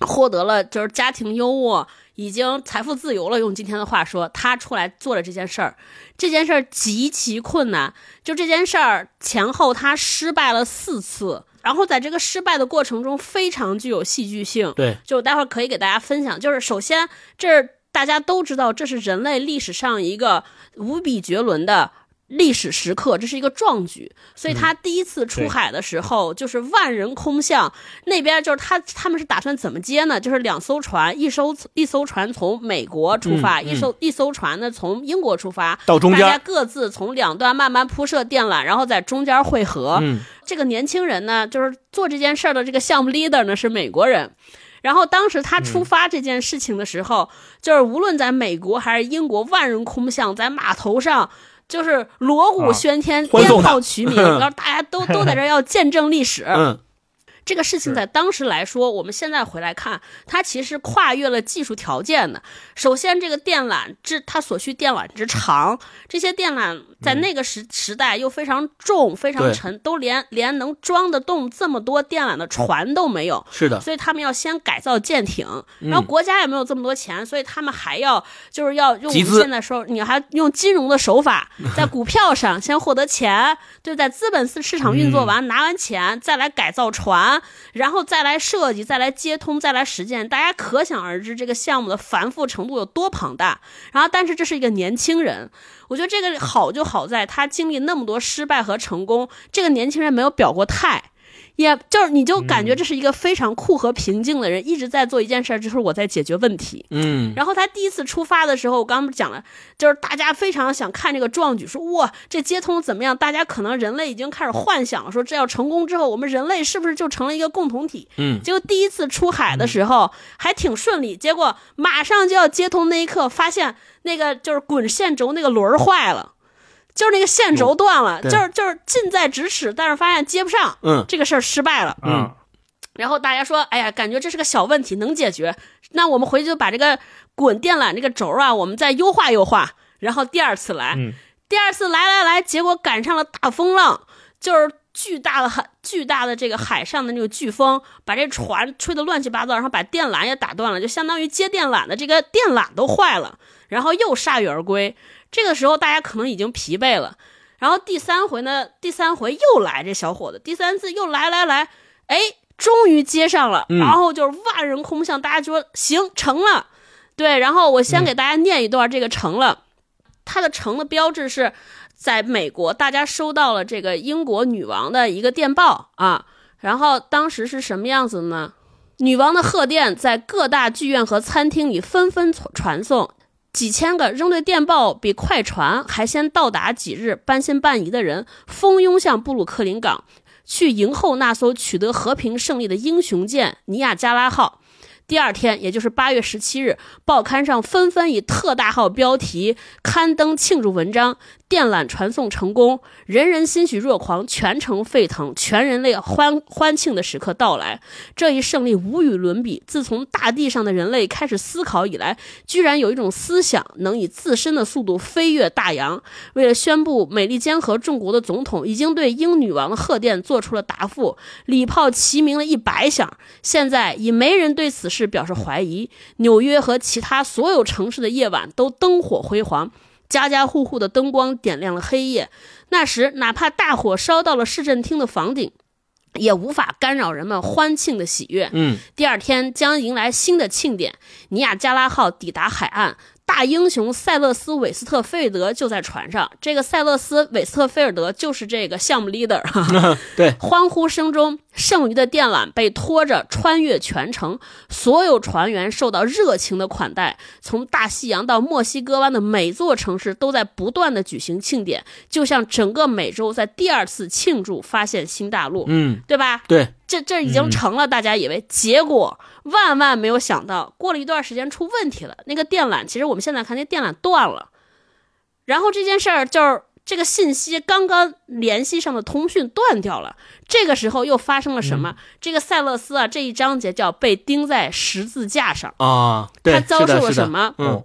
获得了就是家庭优渥，已经财富自由了。用今天的话说，他出来做了这件事儿，这件事儿极其困难。就这件事儿前后他失败了四次，然后在这个失败的过程中非常具有戏剧性。对，就待会儿可以给大家分享。就是首先，这大家都知道，这是人类历史上一个无比绝伦的。历史时刻，这是一个壮举，所以他第一次出海的时候就是万人空巷。那边就是他，他们是打算怎么接呢？就是两艘船，一艘一艘船从美国出发，一艘一艘船呢从英国出发，到中间，大家各自从两端慢慢铺设电缆，然后在中间汇合。嗯，这个年轻人呢，就是做这件事儿的这个项目 leader 呢是美国人，然后当时他出发这件事情的时候，就是无论在美国还是英国，万人空巷，在码头上。就是锣鼓喧天，鞭炮齐鸣，然后大家都都在这要见证历史。这个事情在当时来说，我们现在回来看，它其实跨越了技术条件的。首先，这个电缆之它所需电缆之长，这些电缆在那个时时代又非常重、非常沉，都连连能装得动这么多电缆的船都没有。是的，所以他们要先改造舰艇，然后国家也没有这么多钱，所以他们还要就是要用我们现在说，你还用金融的手法，在股票上先获得钱，对，在资本市市场运作完拿完钱，再来改造船。然后再来设计，再来接通，再来实践，大家可想而知这个项目的繁复程度有多庞大。然后，但是这是一个年轻人，我觉得这个好就好在他经历那么多失败和成功，这个年轻人没有表过态。也就是，你就感觉这是一个非常酷和平静的人，一直在做一件事儿，就是我在解决问题。嗯。然后他第一次出发的时候，我刚刚讲了，就是大家非常想看这个壮举，说哇，这接通怎么样？大家可能人类已经开始幻想了，说这要成功之后，我们人类是不是就成了一个共同体？嗯。结果第一次出海的时候还挺顺利，结果马上就要接通那一刻，发现那个就是滚线轴那个轮儿坏了。就是那个线轴断了，就是就是近在咫尺，但是发现接不上，嗯，这个事儿失败了，嗯，然后大家说，哎呀，感觉这是个小问题，能解决，那我们回去就把这个滚电缆这个轴啊，我们再优化优化，然后第二次来，第二次来来来，结果赶上了大风浪，就是巨大的海，巨大的这个海上的那个飓风，把这船吹得乱七八糟，然后把电缆也打断了，就相当于接电缆的这个电缆都坏了，然后又铩羽而归。这个时候大家可能已经疲惫了，然后第三回呢？第三回又来这小伙子，第三次又来来来，哎，终于接上了，然后就是万人空巷，大家说行成了，对，然后我先给大家念一段这个成了，它的成的标志是在美国，大家收到了这个英国女王的一个电报啊，然后当时是什么样子呢？女王的贺电在各大剧院和餐厅里纷纷传送。几千个扔对电报比快船还先到达几日，半信半疑的人蜂拥向布鲁克林港，去迎候那艘取得和平胜利的英雄舰尼亚加拉号。第二天，也就是八月十七日，报刊上纷纷以特大号标题刊登庆祝文章。电缆传送成功，人人欣喜若狂，全城沸腾，全人类欢欢庆的时刻到来。这一胜利无与伦比。自从大地上的人类开始思考以来，居然有一种思想能以自身的速度飞越大洋。为了宣布，美利坚合众国的总统已经对英女王的贺电做出了答复，礼炮齐鸣了一百响。现在已没人对此事表示怀疑。纽约和其他所有城市的夜晚都灯火辉煌。家家户户的灯光点亮了黑夜。那时，哪怕大火烧到了市政厅的房顶，也无法干扰人们欢庆的喜悦。嗯，第二天将迎来新的庆典。尼亚加拉号抵达海岸，大英雄塞勒斯·韦斯特菲尔德就在船上。这个塞勒斯·韦斯特菲尔德就是这个项目 leader。对，欢呼声中，剩余的电缆被拖着穿越全城，所有船员受到热情的款待。从大西洋到墨西哥湾的每座城市都在不断的举行庆典，就像整个美洲在第二次庆祝发现新大陆，嗯，对吧？对，这这已经成了，大家以为。结果万万没有想到，过了一段时间出问题了，那个电缆，其实我们现在看那电缆断了，然后这件事儿就是。这个信息刚刚联系上的通讯断掉了，这个时候又发生了什么？这个塞勒斯啊，这一章节叫被钉在十字架上啊，他遭受了什么？嗯，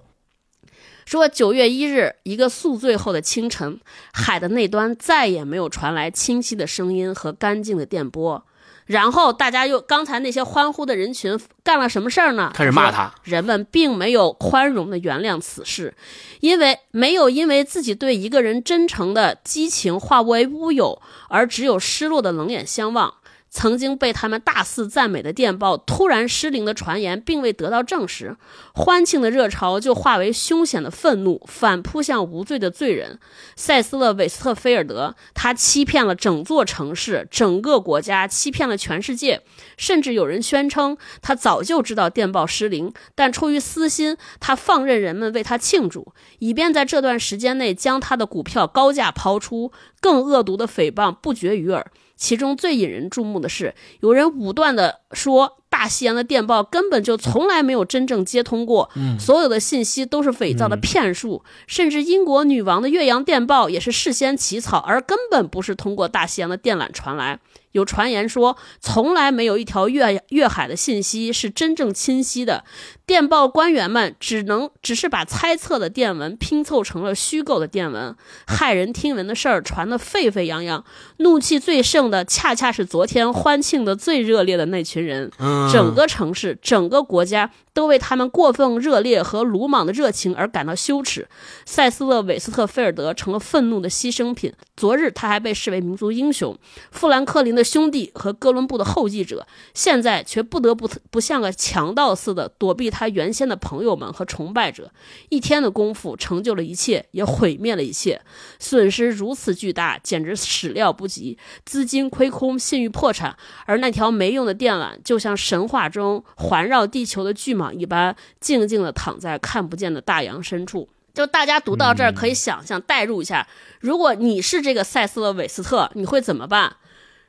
说九月一日一个宿醉后的清晨，海的那端再也没有传来清晰的声音和干净的电波。然后大家又刚才那些欢呼的人群干了什么事儿呢？开始骂他。人们并没有宽容的原谅此事，因为没有因为自己对一个人真诚的激情化为乌有，而只有失落的冷眼相望。曾经被他们大肆赞美的电报突然失灵的传言，并未得到证实，欢庆的热潮就化为凶险的愤怒，反扑向无罪的罪人塞斯勒·韦斯特菲尔德。他欺骗了整座城市、整个国家，欺骗了全世界。甚至有人宣称，他早就知道电报失灵，但出于私心，他放任人们为他庆祝，以便在这段时间内将他的股票高价抛出。更恶毒的诽谤不绝于耳。其中最引人注目的是，有人武断地说，大西洋的电报根本就从来没有真正接通过，所有的信息都是伪造的骗术，甚至英国女王的越洋电报也是事先起草，而根本不是通过大西洋的电缆传来。有传言说，从来没有一条越越海的信息是真正清晰的。电报官员们只能只是把猜测的电文拼凑成了虚构的电文，骇人听闻的事儿传得沸沸扬扬。怒气最盛的，恰恰是昨天欢庆的最热烈的那群人。整个城市，整个国家。都为他们过分热烈和鲁莽的热情而感到羞耻。塞斯勒·韦斯特菲尔德成了愤怒的牺牲品。昨日他还被视为民族英雄，富兰克林的兄弟和哥伦布的后继者，现在却不得不不像个强盗似的躲避他原先的朋友们和崇拜者。一天的功夫成就了一切，也毁灭了一切。损失如此巨大，简直始料不及。资金亏空，信誉破产，而那条没用的电缆就像神话中环绕地球的巨蟒。一般静静地躺在看不见的大洋深处。就大家读到这儿，可以想象代入一下，如果你是这个塞斯勒·韦斯特，你会怎么办？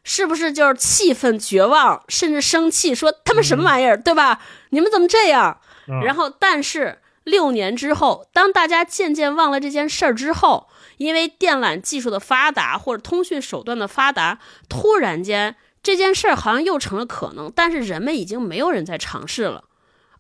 是不是就是气愤、绝望，甚至生气，说他们什么玩意儿，对吧？你们怎么这样？然后，但是六年之后，当大家渐渐忘了这件事儿之后，因为电缆技术的发达或者通讯手段的发达，突然间这件事儿好像又成了可能，但是人们已经没有人在尝试了。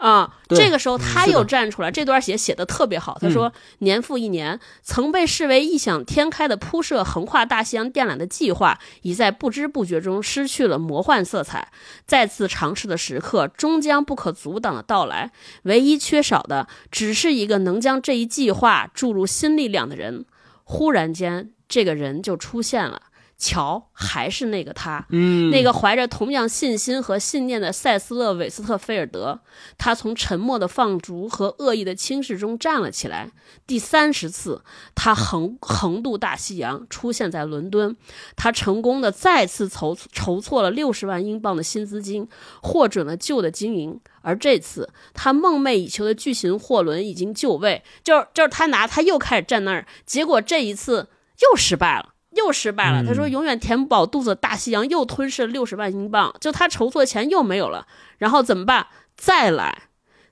啊，这个时候他又站出来，这段写写的特别好。他说，年复一年，曾被视为异想天开的铺设横跨大西洋电缆的计划，已在不知不觉中失去了魔幻色彩。再次尝试的时刻终将不可阻挡的到来，唯一缺少的只是一个能将这一计划注入新力量的人。忽然间，这个人就出现了。乔还是那个他，嗯，那个怀着同样信心和信念的塞斯勒·韦斯特菲尔德。他从沉默的放逐和恶意的轻视中站了起来。第三十次，他横横渡大西洋，出现在伦敦。他成功的再次筹筹措了六十万英镑的新资金，获准了旧的经营。而这次，他梦寐以求的巨型货轮已经就位，就是就是他拿，他又开始站那儿。结果这一次又失败了。又失败了。他说：“永远填不饱肚子，大西洋又吞噬了六十万英镑，就他筹措的钱又没有了。然后怎么办？再来，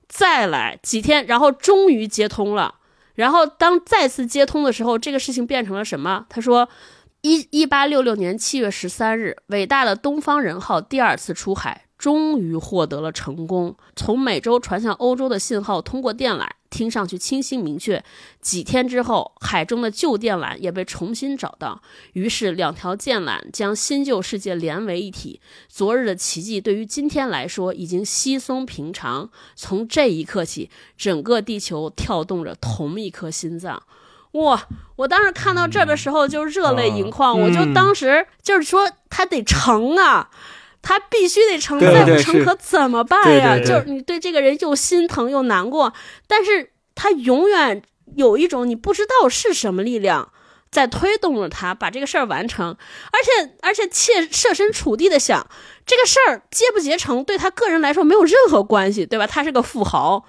再来几天，然后终于接通了。然后当再次接通的时候，这个事情变成了什么？他说：一一八六六年七月十三日，伟大的东方人号第二次出海。”终于获得了成功。从美洲传向欧洲的信号通过电缆，听上去清晰明确。几天之后，海中的旧电缆也被重新找到。于是，两条电缆将新旧世界连为一体。昨日的奇迹对于今天来说已经稀松平常。从这一刻起，整个地球跳动着同一颗心脏。哇！我当时看到这儿的时候就热泪盈眶。我就当时就是说，它得成啊！他必须得成，再不成可怎么办呀？就是你对这个人又心疼又难过，但是他永远有一种你不知道是什么力量在推动着他把这个事儿完成，而且而且切设身处地的想，这个事儿结不结成对他个人来说没有任何关系，对吧？他是个富豪。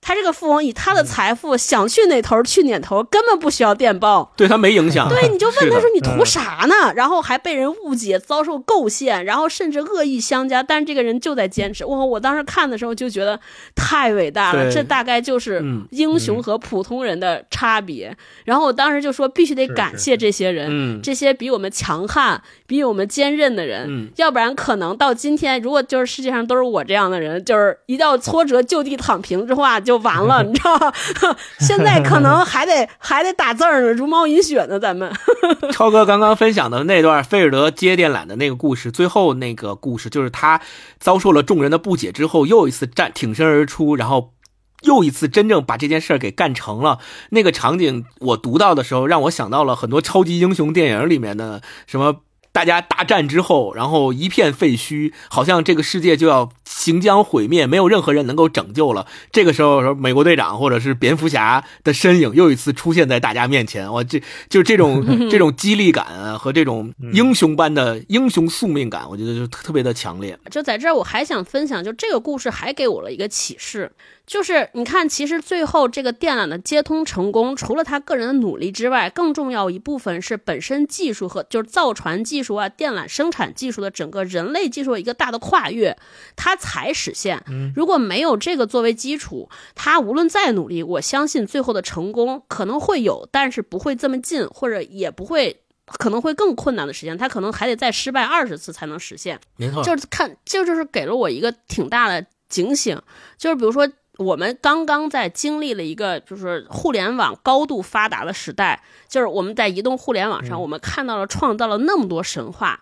他这个富翁以他的财富想去哪头去哪头，根本不需要电报，对他没影响。对，你就问他说你图啥呢？然后还被人误解，遭受构陷，然后甚至恶意相加。但是这个人就在坚持。哇！我当时看的时候就觉得太伟大了。这大概就是英雄和普通人的差别。然后我当时就说必须得感谢这些人，这些比我们强悍、比我们坚韧的人。要不然可能到今天，如果就是世界上都是我这样的人，就是一到挫折就地躺平之后啊。就完了，你知道吗？现在可能还得还得打字呢，茹毛饮血呢。咱们 超哥刚刚分享的那段菲尔德接电缆的那个故事，最后那个故事就是他遭受了众人的不解之后，又一次站挺身而出，然后又一次真正把这件事儿给干成了。那个场景我读到的时候，让我想到了很多超级英雄电影里面的什么。大家大战之后，然后一片废墟，好像这个世界就要行将毁灭，没有任何人能够拯救了。这个时候，美国队长或者是蝙蝠侠的身影又一次出现在大家面前，我这 就这种这种激励感和这种英雄般的英雄宿命感，我觉得就特别的强烈。就在这儿，我还想分享，就这个故事还给我了一个启示。就是你看，其实最后这个电缆的接通成功，除了他个人的努力之外，更重要一部分是本身技术和就是造船技术啊、电缆生产技术的整个人类技术的一个大的跨越，它才实现。如果没有这个作为基础，他无论再努力，我相信最后的成功可能会有，但是不会这么近，或者也不会可能会更困难的实现，他可能还得再失败二十次才能实现。没错，就是看，这就是给了我一个挺大的警醒，就是比如说。我们刚刚在经历了一个就是互联网高度发达的时代，就是我们在移动互联网上，我们看到了创造了那么多神话。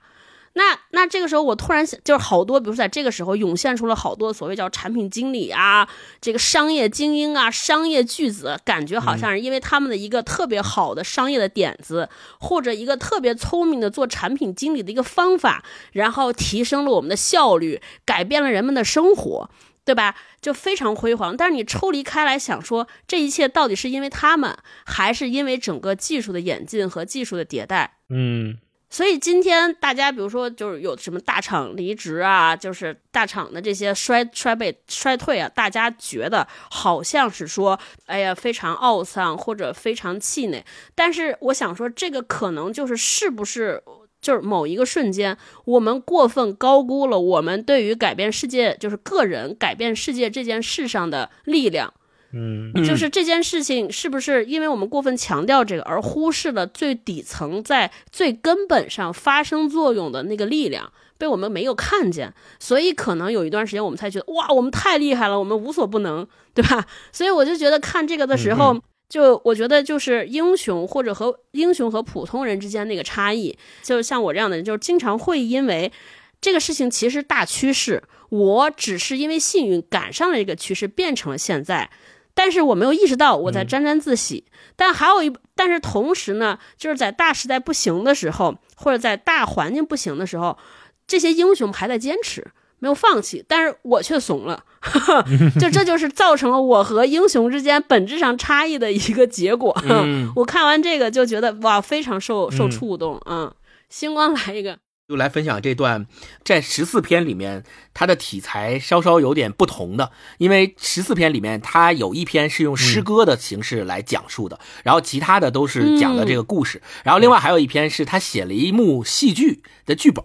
那那这个时候，我突然想，就是好多，比如说在这个时候涌现出了好多所谓叫产品经理啊，这个商业精英啊，商业巨子，感觉好像是因为他们的一个特别好的商业的点子，或者一个特别聪明的做产品经理的一个方法，然后提升了我们的效率，改变了人们的生活。对吧？就非常辉煌。但是你抽离开来想，说这一切到底是因为他们，还是因为整个技术的演进和技术的迭代？嗯。所以今天大家，比如说，就是有什么大厂离职啊，就是大厂的这些衰衰败衰退啊，大家觉得好像是说，哎呀，非常懊丧或者非常气馁。但是我想说，这个可能就是是不是？就是某一个瞬间，我们过分高估了我们对于改变世界，就是个人改变世界这件事上的力量。嗯，就是这件事情是不是因为我们过分强调这个，而忽视了最底层在最根本上发生作用的那个力量被我们没有看见？所以可能有一段时间我们才觉得哇，我们太厉害了，我们无所不能，对吧？所以我就觉得看这个的时候。就我觉得，就是英雄或者和英雄和普通人之间那个差异，就像我这样的人，就是经常会因为这个事情其实大趋势，我只是因为幸运赶上了这个趋势，变成了现在，但是我没有意识到我在沾沾自喜。但还有一，但是同时呢，就是在大时代不行的时候，或者在大环境不行的时候，这些英雄还在坚持。没有放弃，但是我却怂了，就这就是造成了我和英雄之间本质上差异的一个结果。我看完这个就觉得哇，非常受受触动。嗯，星光来一个，就来分享这段，在十四篇里面，它的题材稍稍有点不同的，因为十四篇里面它有一篇是用诗歌的形式来讲述的，然后其他的都是讲的这个故事，然后另外还有一篇是他写了一幕戏剧的剧本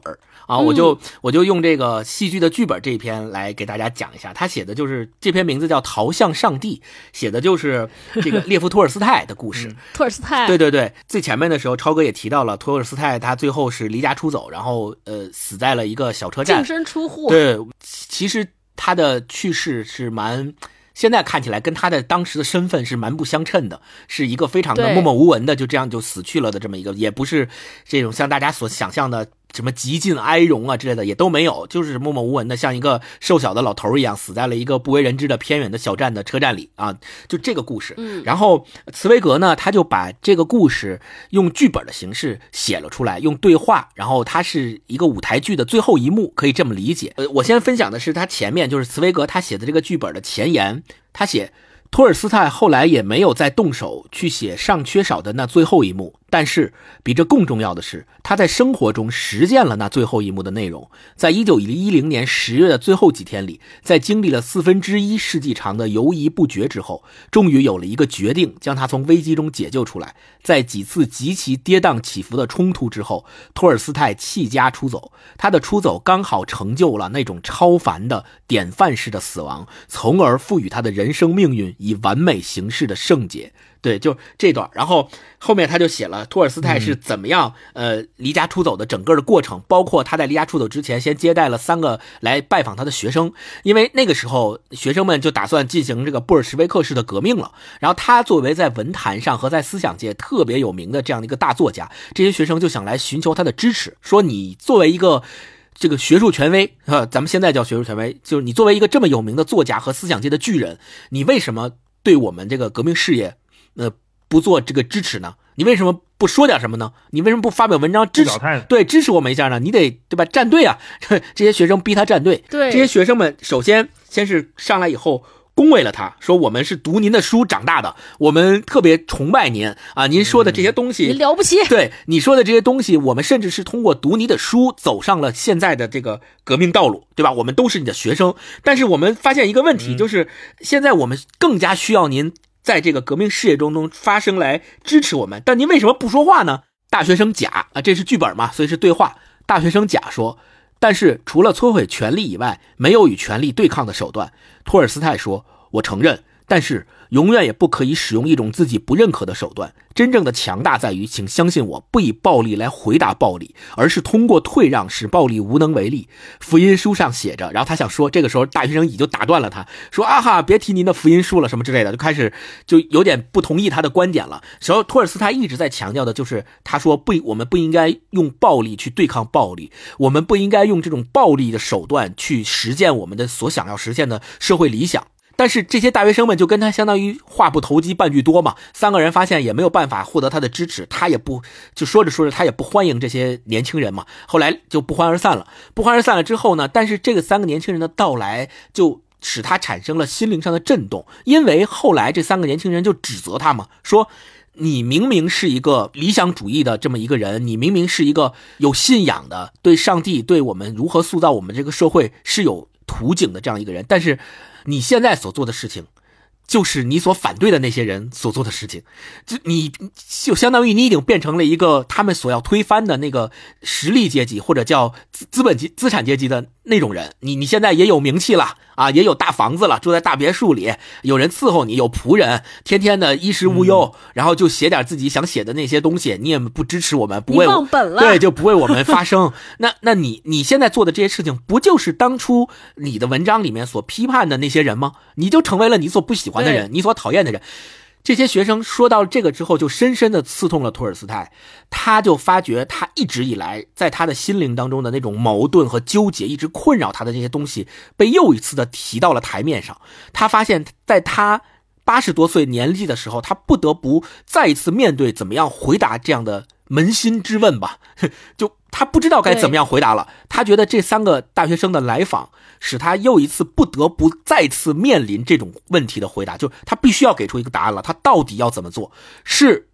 啊，我就我就用这个戏剧的剧本这一篇来给大家讲一下。他写的就是这篇名字叫《逃向上帝》，写的就是这个列夫托尔斯泰的故事。托尔斯泰，对对对，最前面的时候，超哥也提到了托尔斯泰，他最后是离家出走，然后呃死在了一个小车站，净身出户。对，其实他的去世是蛮。现在看起来跟他的当时的身份是蛮不相称的，是一个非常的默默无闻的，就这样就死去了的这么一个，也不是这种像大家所想象的。什么极尽哀荣啊之类的也都没有，就是默默无闻的，像一个瘦小的老头一样，死在了一个不为人知的偏远的小站的车站里啊！就这个故事。嗯，然后茨威格呢，他就把这个故事用剧本的形式写了出来，用对话，然后它是一个舞台剧的最后一幕，可以这么理解。呃，我先分享的是他前面，就是茨威格他写的这个剧本的前言，他写。托尔斯泰后来也没有再动手去写尚缺少的那最后一幕，但是比这更重要的是，他在生活中实践了那最后一幕的内容。在一九一零年十月的最后几天里，在经历了四分之一世纪长的犹疑不决之后，终于有了一个决定，将他从危机中解救出来。在几次极其跌宕起伏的冲突之后，托尔斯泰弃家出走。他的出走刚好成就了那种超凡的典范式的死亡，从而赋予他的人生命运以完美形式的圣洁。对，就这段，然后后面他就写了托尔斯泰是怎么样呃离家出走的整个的过程，包括他在离家出走之前，先接待了三个来拜访他的学生，因为那个时候学生们就打算进行这个布尔什维克式的革命了。然后他作为在文坛上和在思想界特别有名的这样的一个大作家，这些学生就想来寻求他的支持，说你作为一个这个学术权威啊，咱们现在叫学术权威，就是你作为一个这么有名的作家和思想界的巨人，你为什么对我们这个革命事业？呃，不做这个支持呢？你为什么不说点什么呢？你为什么不发表文章支持？对，支持我们一下呢？你得对吧？站队啊！这些学生逼他站队。对，这些学生们首先先是上来以后恭维了他，说我们是读您的书长大的，我们特别崇拜您啊！您说的这些东西，您了不起。对你说的这些东西，我们甚至是通过读你的书走上了现在的这个革命道路，对吧？我们都是你的学生，但是我们发现一个问题，就是现在我们更加需要您。在这个革命事业中中发声来支持我们，但您为什么不说话呢？大学生甲啊，这是剧本嘛，所以是对话。大学生甲说：“但是除了摧毁权力以外，没有与权力对抗的手段。”托尔斯泰说：“我承认，但是。”永远也不可以使用一种自己不认可的手段。真正的强大在于，请相信我，不以暴力来回答暴力，而是通过退让使暴力无能为力。福音书上写着。然后他想说，这个时候大学生乙就打断了他，说：“啊哈，别提您的福音书了，什么之类的。”就开始就有点不同意他的观点了。然后托尔斯泰一直在强调的就是，他说不，我们不应该用暴力去对抗暴力，我们不应该用这种暴力的手段去实现我们的所想要实现的社会理想。但是这些大学生们就跟他相当于话不投机半句多嘛，三个人发现也没有办法获得他的支持，他也不就说着说着他也不欢迎这些年轻人嘛，后来就不欢而散了。不欢而散了之后呢，但是这个三个年轻人的到来就使他产生了心灵上的震动，因为后来这三个年轻人就指责他嘛，说你明明是一个理想主义的这么一个人，你明明是一个有信仰的，对上帝对我们如何塑造我们这个社会是有图景的这样一个人，但是。你现在所做的事情，就是你所反对的那些人所做的事情，就你就相当于你已经变成了一个他们所要推翻的那个实力阶级，或者叫资资本级资产阶级的。那种人，你你现在也有名气了啊，也有大房子了，住在大别墅里，有人伺候你，有仆人，天天的衣食无忧，然后就写点自己想写的那些东西，你也不支持我们，不为忘本了，对，就不为我们发声。那那你你现在做的这些事情，不就是当初你的文章里面所批判的那些人吗？你就成为了你所不喜欢的人，你所讨厌的人。这些学生说到这个之后，就深深的刺痛了托尔斯泰。他就发觉，他一直以来在他的心灵当中的那种矛盾和纠结，一直困扰他的这些东西，被又一次的提到了台面上。他发现，在他八十多岁年纪的时候，他不得不再一次面对怎么样回答这样的扪心之问吧？就他不知道该怎么样回答了。他觉得这三个大学生的来访。使他又一次不得不再次面临这种问题的回答，就是他必须要给出一个答案了。他到底要怎么做？是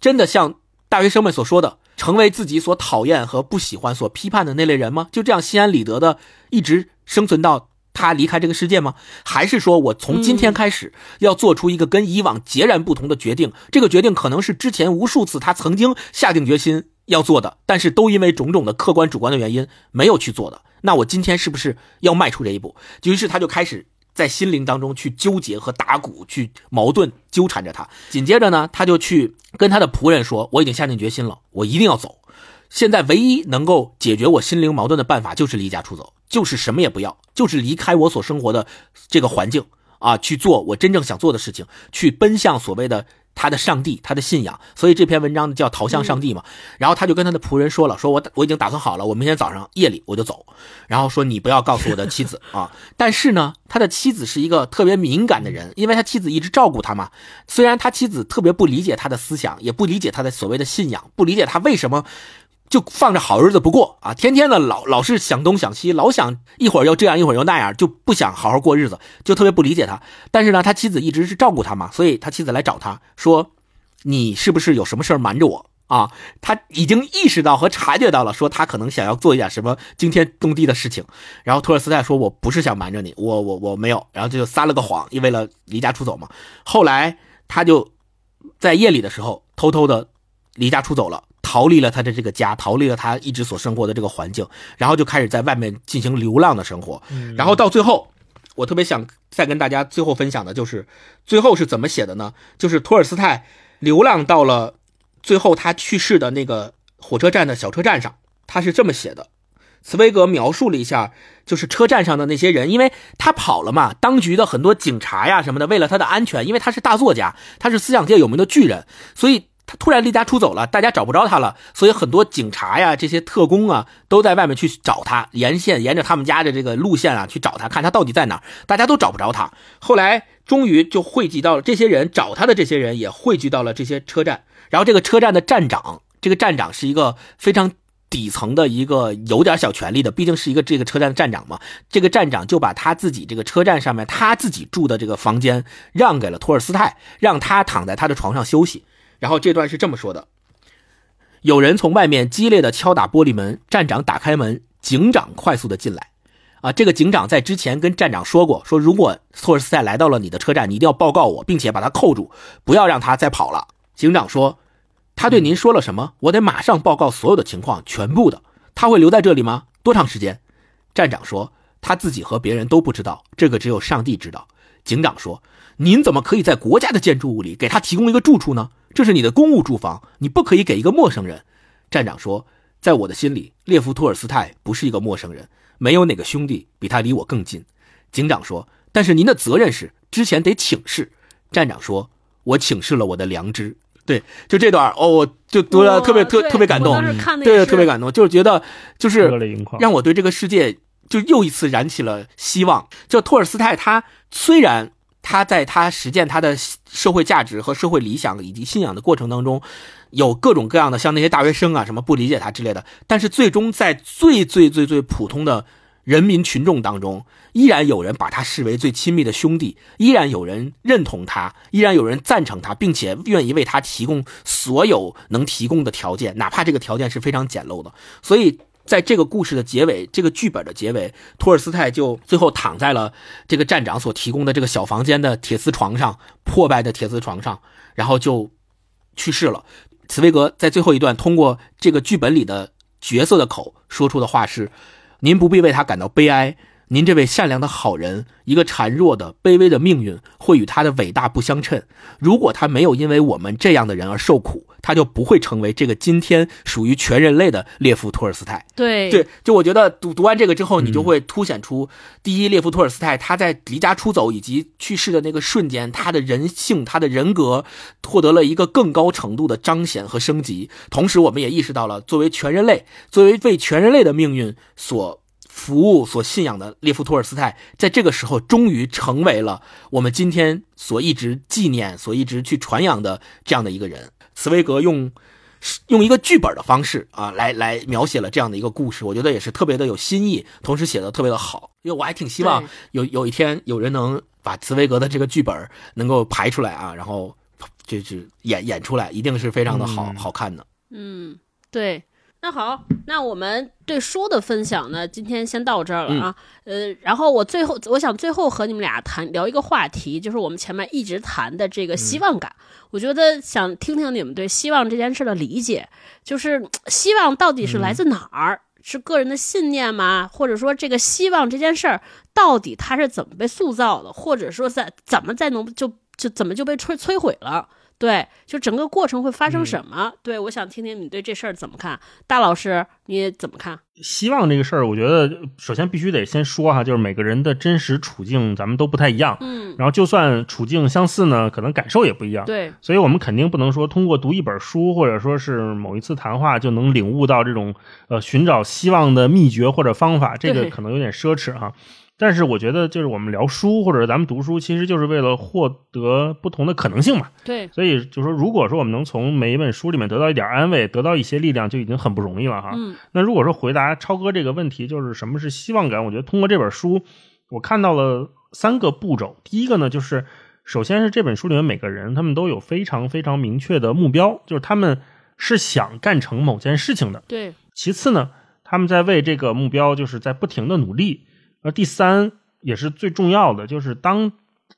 真的像大学生们所说的，成为自己所讨厌和不喜欢、所批判的那类人吗？就这样心安理得的一直生存到他离开这个世界吗？还是说我从今天开始要做出一个跟以往截然不同的决定？这个决定可能是之前无数次他曾经下定决心要做的，但是都因为种种的客观主观的原因没有去做的。那我今天是不是要迈出这一步？于是他就开始在心灵当中去纠结和打鼓，去矛盾纠缠着他。紧接着呢，他就去跟他的仆人说：“我已经下定决心了，我一定要走。现在唯一能够解决我心灵矛盾的办法，就是离家出走，就是什么也不要，就是离开我所生活的这个环境啊，去做我真正想做的事情，去奔向所谓的。”他的上帝，他的信仰，所以这篇文章叫逃向上帝嘛。然后他就跟他的仆人说了，说我我已经打算好了，我明天早上夜里我就走。然后说你不要告诉我的妻子啊。但是呢，他的妻子是一个特别敏感的人，因为他妻子一直照顾他嘛。虽然他妻子特别不理解他的思想，也不理解他的所谓的信仰，不理解他为什么。就放着好日子不过啊，天天的老老是想东想西，老想一会儿又这样一会儿又那样，就不想好好过日子，就特别不理解他。但是呢，他妻子一直是照顾他嘛，所以他妻子来找他说：“你是不是有什么事瞒着我？”啊，他已经意识到和察觉到了，说他可能想要做一点什么惊天动地的事情。然后托尔斯泰说：“我不是想瞒着你，我我我没有。”然后就撒了个谎，因为了离家出走嘛。后来他就在夜里的时候偷偷的离家出走了，逃离了他的这个家，逃离了他一直所生活的这个环境，然后就开始在外面进行流浪的生活。然后到最后，我特别想再跟大家最后分享的就是最后是怎么写的呢？就是托尔斯泰流浪到了。最后，他去世的那个火车站的小车站上，他是这么写的：茨威格描述了一下，就是车站上的那些人，因为他跑了嘛，当局的很多警察呀什么的，为了他的安全，因为他是大作家，他是思想界有名的巨人，所以他突然离家出走了，大家找不着他了，所以很多警察呀，这些特工啊，都在外面去找他，沿线沿着他们家的这个路线啊去找他，看他到底在哪，大家都找不着他。后来终于就汇集到了这些人找他的这些人，也汇聚到了这些车站。然后这个车站的站长，这个站长是一个非常底层的一个有点小权力的，毕竟是一个这个车站的站长嘛。这个站长就把他自己这个车站上面他自己住的这个房间让给了托尔斯泰，让他躺在他的床上休息。然后这段是这么说的：有人从外面激烈的敲打玻璃门，站长打开门，警长快速的进来。啊，这个警长在之前跟站长说过，说如果托尔斯泰来到了你的车站，你一定要报告我，并且把他扣住，不要让他再跑了。警长说：“他对您说了什么？我得马上报告所有的情况，全部的。他会留在这里吗？多长时间？”站长说：“他自己和别人都不知道，这个只有上帝知道。”警长说：“您怎么可以在国家的建筑物里给他提供一个住处呢？这是你的公务住房，你不可以给一个陌生人。”站长说：“在我的心里，列夫·托尔斯泰不是一个陌生人，没有哪个兄弟比他离我更近。”警长说：“但是您的责任是之前得请示。”站长说：“我请示了我的良知。”对，就这段哦，我就读了特别特特别感动，对，特别感动，就是觉得就是让我对这个世界就又一次燃起了希望。就托尔斯泰，他虽然他在他实践他的社会价值和社会理想以及信仰的过程当中，有各种各样的像那些大学生啊什么不理解他之类的，但是最终在最最最最普通的。人民群众当中，依然有人把他视为最亲密的兄弟，依然有人认同他，依然有人赞成他，并且愿意为他提供所有能提供的条件，哪怕这个条件是非常简陋的。所以，在这个故事的结尾，这个剧本的结尾，托尔斯泰就最后躺在了这个站长所提供的这个小房间的铁丝床上，破败的铁丝床上，然后就去世了。茨威格在最后一段通过这个剧本里的角色的口说出的话是。您不必为他感到悲哀。您这位善良的好人，一个孱弱的、卑微的命运，会与他的伟大不相称。如果他没有因为我们这样的人而受苦，他就不会成为这个今天属于全人类的列夫·托尔斯泰。对对，就我觉得读读完这个之后，你就会凸显出第一，列夫·托尔斯泰他在离家出走以及去世的那个瞬间，他的人性、他的人格获得了一个更高程度的彰显和升级。同时，我们也意识到了，作为全人类，作为为全人类的命运所。服务所信仰的列夫·托尔斯泰，在这个时候终于成为了我们今天所一直纪念、所一直去传扬的这样的一个人。茨威格用用一个剧本的方式啊，来来描写了这样的一个故事，我觉得也是特别的有新意，同时写的特别的好。因为我还挺希望有有一天有人能把茨威格的这个剧本能够排出来啊，然后就是演演出来，一定是非常的好好看的。嗯，对。那好，那我们对书的分享呢，今天先到这儿了啊。呃，然后我最后，我想最后和你们俩谈聊一个话题，就是我们前面一直谈的这个希望感。我觉得想听听你们对希望这件事的理解，就是希望到底是来自哪儿？是个人的信念吗？或者说这个希望这件事儿到底它是怎么被塑造的？或者说在怎么在能就就怎么就被摧摧毁了？对，就整个过程会发生什么？对我想听听你对这事儿怎么看，大老师你怎么看？希望这个事儿，我觉得首先必须得先说哈，就是每个人的真实处境咱们都不太一样，嗯，然后就算处境相似呢，可能感受也不一样，对，所以我们肯定不能说通过读一本书或者说是某一次谈话就能领悟到这种呃寻找希望的秘诀或者方法，这个可能有点奢侈哈。但是我觉得，就是我们聊书或者咱们读书，其实就是为了获得不同的可能性嘛。对，所以就说，如果说我们能从每一本书里面得到一点安慰，得到一些力量，就已经很不容易了哈。嗯。那如果说回答超哥这个问题，就是什么是希望感？我觉得通过这本书，我看到了三个步骤。第一个呢，就是首先是这本书里面每个人他们都有非常非常明确的目标，就是他们是想干成某件事情的。对，其次呢，他们在为这个目标就是在不停的努力。而第三也是最重要的，就是当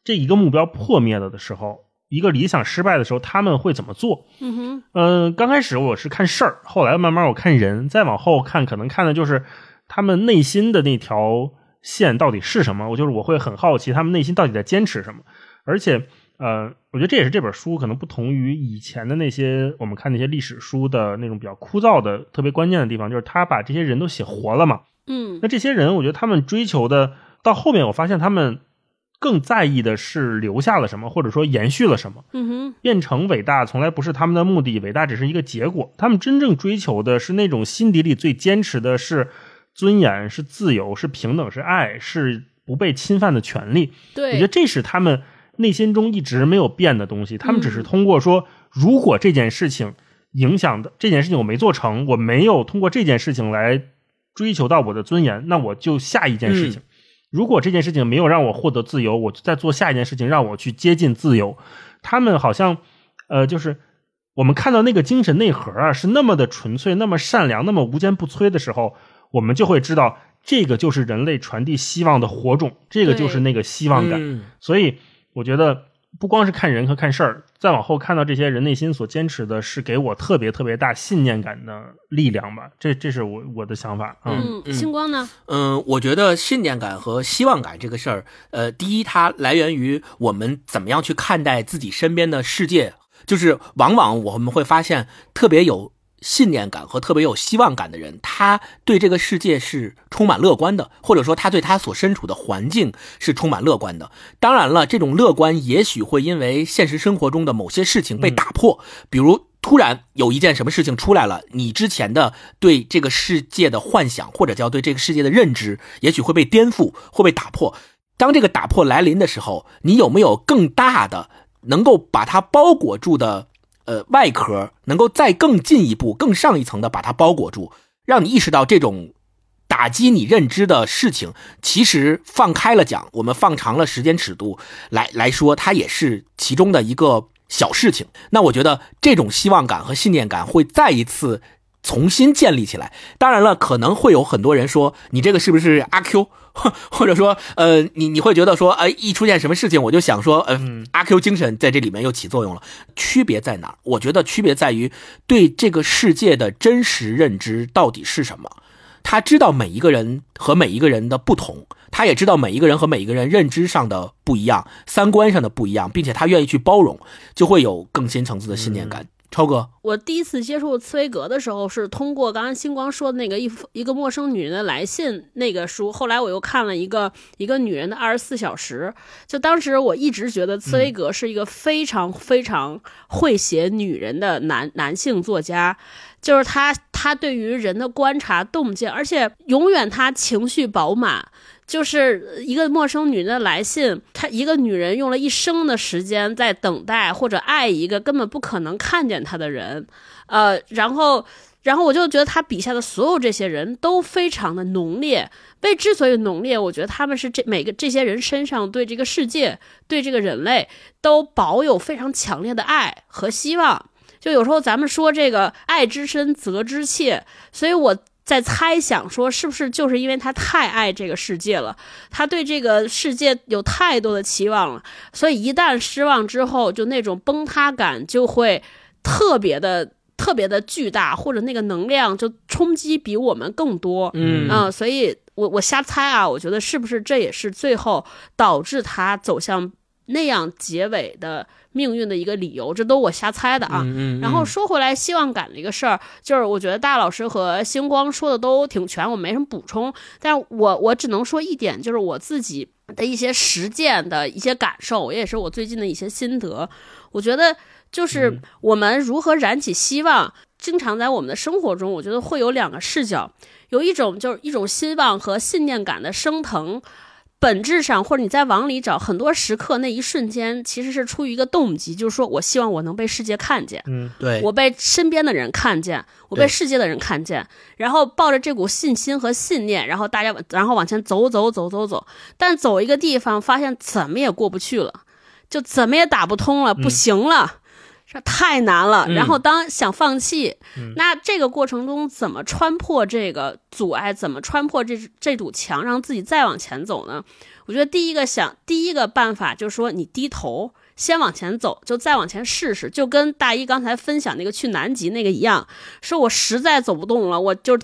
这一个目标破灭了的时候，一个理想失败的时候，他们会怎么做？嗯哼，嗯，刚开始我是看事儿，后来慢慢我看人，再往后看，可能看的就是他们内心的那条线到底是什么。我就是我会很好奇他们内心到底在坚持什么。而且，呃，我觉得这也是这本书可能不同于以前的那些我们看那些历史书的那种比较枯燥的特别关键的地方，就是他把这些人都写活了嘛。嗯，那这些人，我觉得他们追求的到后面，我发现他们更在意的是留下了什么，或者说延续了什么。嗯哼，变成伟大从来不是他们的目的，伟大只是一个结果。他们真正追求的是那种心底里最坚持的是尊严、是自由、是平等、是爱、是不被侵犯的权利。对，我觉得这是他们内心中一直没有变的东西。他们只是嗯通过说，如果这件事情影响的这件事情我没做成，我没有通过这件事情来追求到我的尊严，那我就下一件事情。如果这件事情没有让我获得自由，我就再做下一件事情，让我去接近自由。他们好像，呃，就是我们看到那个精神内核啊，是那么的纯粹、那么善良、那么无坚不摧的时候，我们就会知道，这个就是人类传递希望的火种，这个就是那个希望感。嗯所以，我觉得不光是看人和看事儿，再往后看到这些人内心所坚持的，是给我特别特别大信念感的力量吧。这这是我我的想法嗯星光呢？嗯，我觉得信念感和希望感这个事儿，呃，第一，它来源于我们怎么样去看待自己身边的世界。就是往往我们会发现，特别有信念感和特别有希望感的人，他对这个世界是充满乐观的，或者说他对他所身处的环境是充满乐观的。当然了，这种乐观也许会因为现实生活中的某些事情被打破，比如突然有一件什么事情出来了，你之前的对这个世界的幻想，或者叫对这个世界的认知，也许会被颠覆，会被打破。当这个打破来临的时候，你有没有更大的能够把它包裹住的呃外壳，能够再更进一步、更上一层的把它包裹住，让你意识到这种打击你认知的事情，其实放开了讲，我们放长了时间尺度来来说，它也是其中的一个小事情。那我觉得这种希望感和信念感会再一次重新建立起来。当然了，可能会有很多人说你这个是不是阿 Q，或 或者说呃，你你会觉得说，呃，一出现什么事情我就想说，呃，阿 Q 精神在这里面又起作用了。区别在哪儿？我觉得区别在于对这个世界的真实认知到底是什么。他知道每一个人和每一个人的不同，他也知道每一个人和每一个人认知上的不一样，三观上的不一样，并且他愿意去包容，就会有更深层次的信念感。超哥，我第一次接触茨威格的时候，是通过刚刚星光说的那个一一个陌生女人的来信那个书。后来我又看了一个一个女人的二十四小时。就当时我一直觉得茨威格是一个非常非常会写女人的男男性作家，就是他他对于人的观察洞见，而且永远他情绪饱满。就是一个陌生女人的来信，她一个女人用了一生的时间在等待或者爱一个根本不可能看见她的人，呃，然后，然后我就觉得他笔下的所有这些人都非常的浓烈。为之所以浓烈，我觉得他们是这每个这些人身上对这个世界、对这个人类都保有非常强烈的爱和希望。就有时候咱们说这个爱之深责之切，所以我。在猜想说，是不是就是因为他太爱这个世界了，他对这个世界有太多的期望了，所以一旦失望之后，就那种崩塌感就会特别的、特别的巨大，或者那个能量就冲击比我们更多。嗯啊、所以我我瞎猜啊，我觉得是不是这也是最后导致他走向那样结尾的命运的一个理由？这都我瞎猜的啊。嗯嗯，然后说回来，希望感的一个事儿，就是我觉得大老师和星光说的都挺全，我没什么补充，但我我只能说一点，就是我自己的一些实践的一些感受，也是我最近的一些心得。我觉得就是我们如何燃起希望，经常在我们的生活中，我觉得会有两个视角，有一种就是一种希望和信念感的升腾。本质上，或者你在往里找，很多时刻那一瞬间，其实是出于一个动机，就是说我希望我能被世界看见，嗯，对，我被身边的人看见，我被世界的人看见，然后抱着这股信心和信念，然后大家然后往前走走走走走，但走一个地方发现怎么也过不去了，就怎么也打不通了，不行了。这太难了。嗯然后当想放弃，嗯那这个过程中怎么穿破这个阻碍，怎么穿破这这堵墙，让自己再往前走呢？我觉得第一个想第一个办法就是说，你低头。先往前走，就再往前试试，就跟大一刚才分享那个去南极那个一样，说我实在走不动了，我就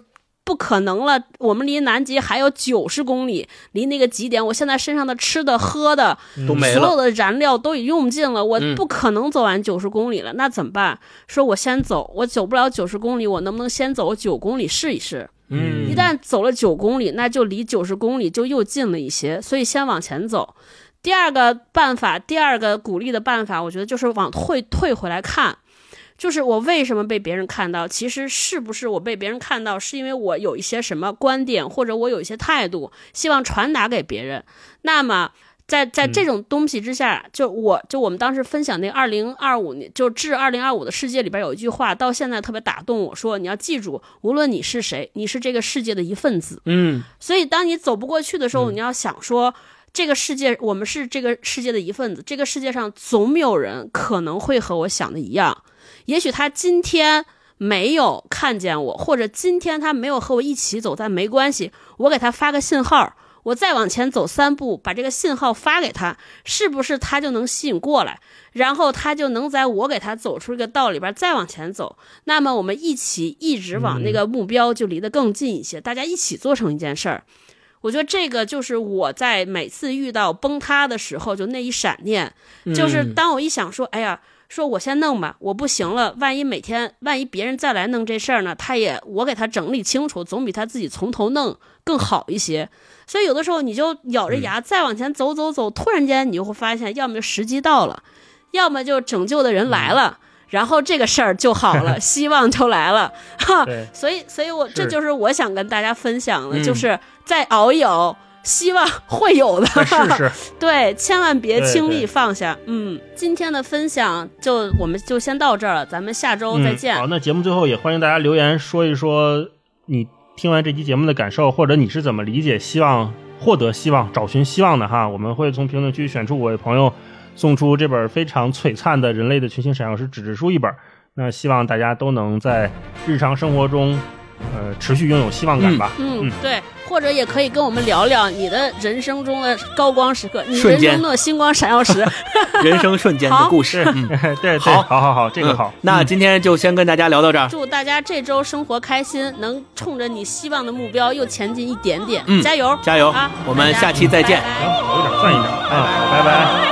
不可能了。我们离南极还有九十公里，离那个极点，我现在身上的吃的喝的都没了。所有的燃料都已用尽了，我嗯不可能走完九十公里了，那怎么办？说我先走，我走不了九十公里，我能不能先走九公里试一试？嗯一旦走了九公里，那就离九十公里就又近了一些，所以先往前走。第二个办法，第二个鼓励的办法，我觉得就是往退退回来看，就是我为什么被别人看到？其实是不是我被别人看到，是因为我有一些什么观点，或者我有一些态度，希望传达给别人。那么。在在这种东西之下，就我就我们当时分享那二零二五年，就至二零二五的世界里边有一句话，到现在特别打动我说，你要记住，无论你是谁，你是这个世界的一份子。嗯所以，当你走不过去的时候，你要想说，这个世界，我们是这个世界的一份子。这个世界上总有人可能会和我想的一样。也许他今天没有看见我，或者今天他没有和我一起走，但没关系，我给他发个信号。我再往前走三步，把这个信号发给他，是不是他就能吸引过来？然后他就能在我给他走出一个道里边再往前走。那么我们一起一直往那个目标就离得更近一些，大家一起做成一件事儿。我觉得这个就是我在每次遇到崩塌的时候，就那一闪念，就是嗯当我一想说，哎呀，说我先弄吧，我不行了，万一每天万一别人再来弄这事儿呢，他也我给他整理清楚，总比他自己从头弄更好一些。所以有的时候你就咬着牙再往前走走走，突然间你就会发现，要么就时机到了，要么就拯救的人来了。然后这个事儿就好了，希望就来了，哈。所以，所以我这就是我想跟大家分享的，嗯就是再熬一熬，希望会有的。再 试试。对，千万别轻易放下。嗯，今天的分享就我们就先到这儿了，咱们下周再见。嗯。好，那节目最后也欢迎大家留言说一说你听完这期节目的感受，或者你是怎么理解希望获得希望、找寻希望的哈。我们会从评论区选出五位朋友，送出这本非常璀璨的《人类的群星闪耀时》纸质书一本。那希望大家都能在日常生活中，呃，持续拥有希望感吧。嗯，对，或者也可以跟我们聊聊你的人生中的高光时刻，你人生中的星光闪耀时。人生瞬间的故事。嗯，对对，好好好好，这个好嗯。那今天就先跟大家聊到这儿。祝大家这周生活开心，能冲着你希望的目标又前进一点点。嗯加油，加油啊！我们下期再见行，有一点算一点啊，拜拜。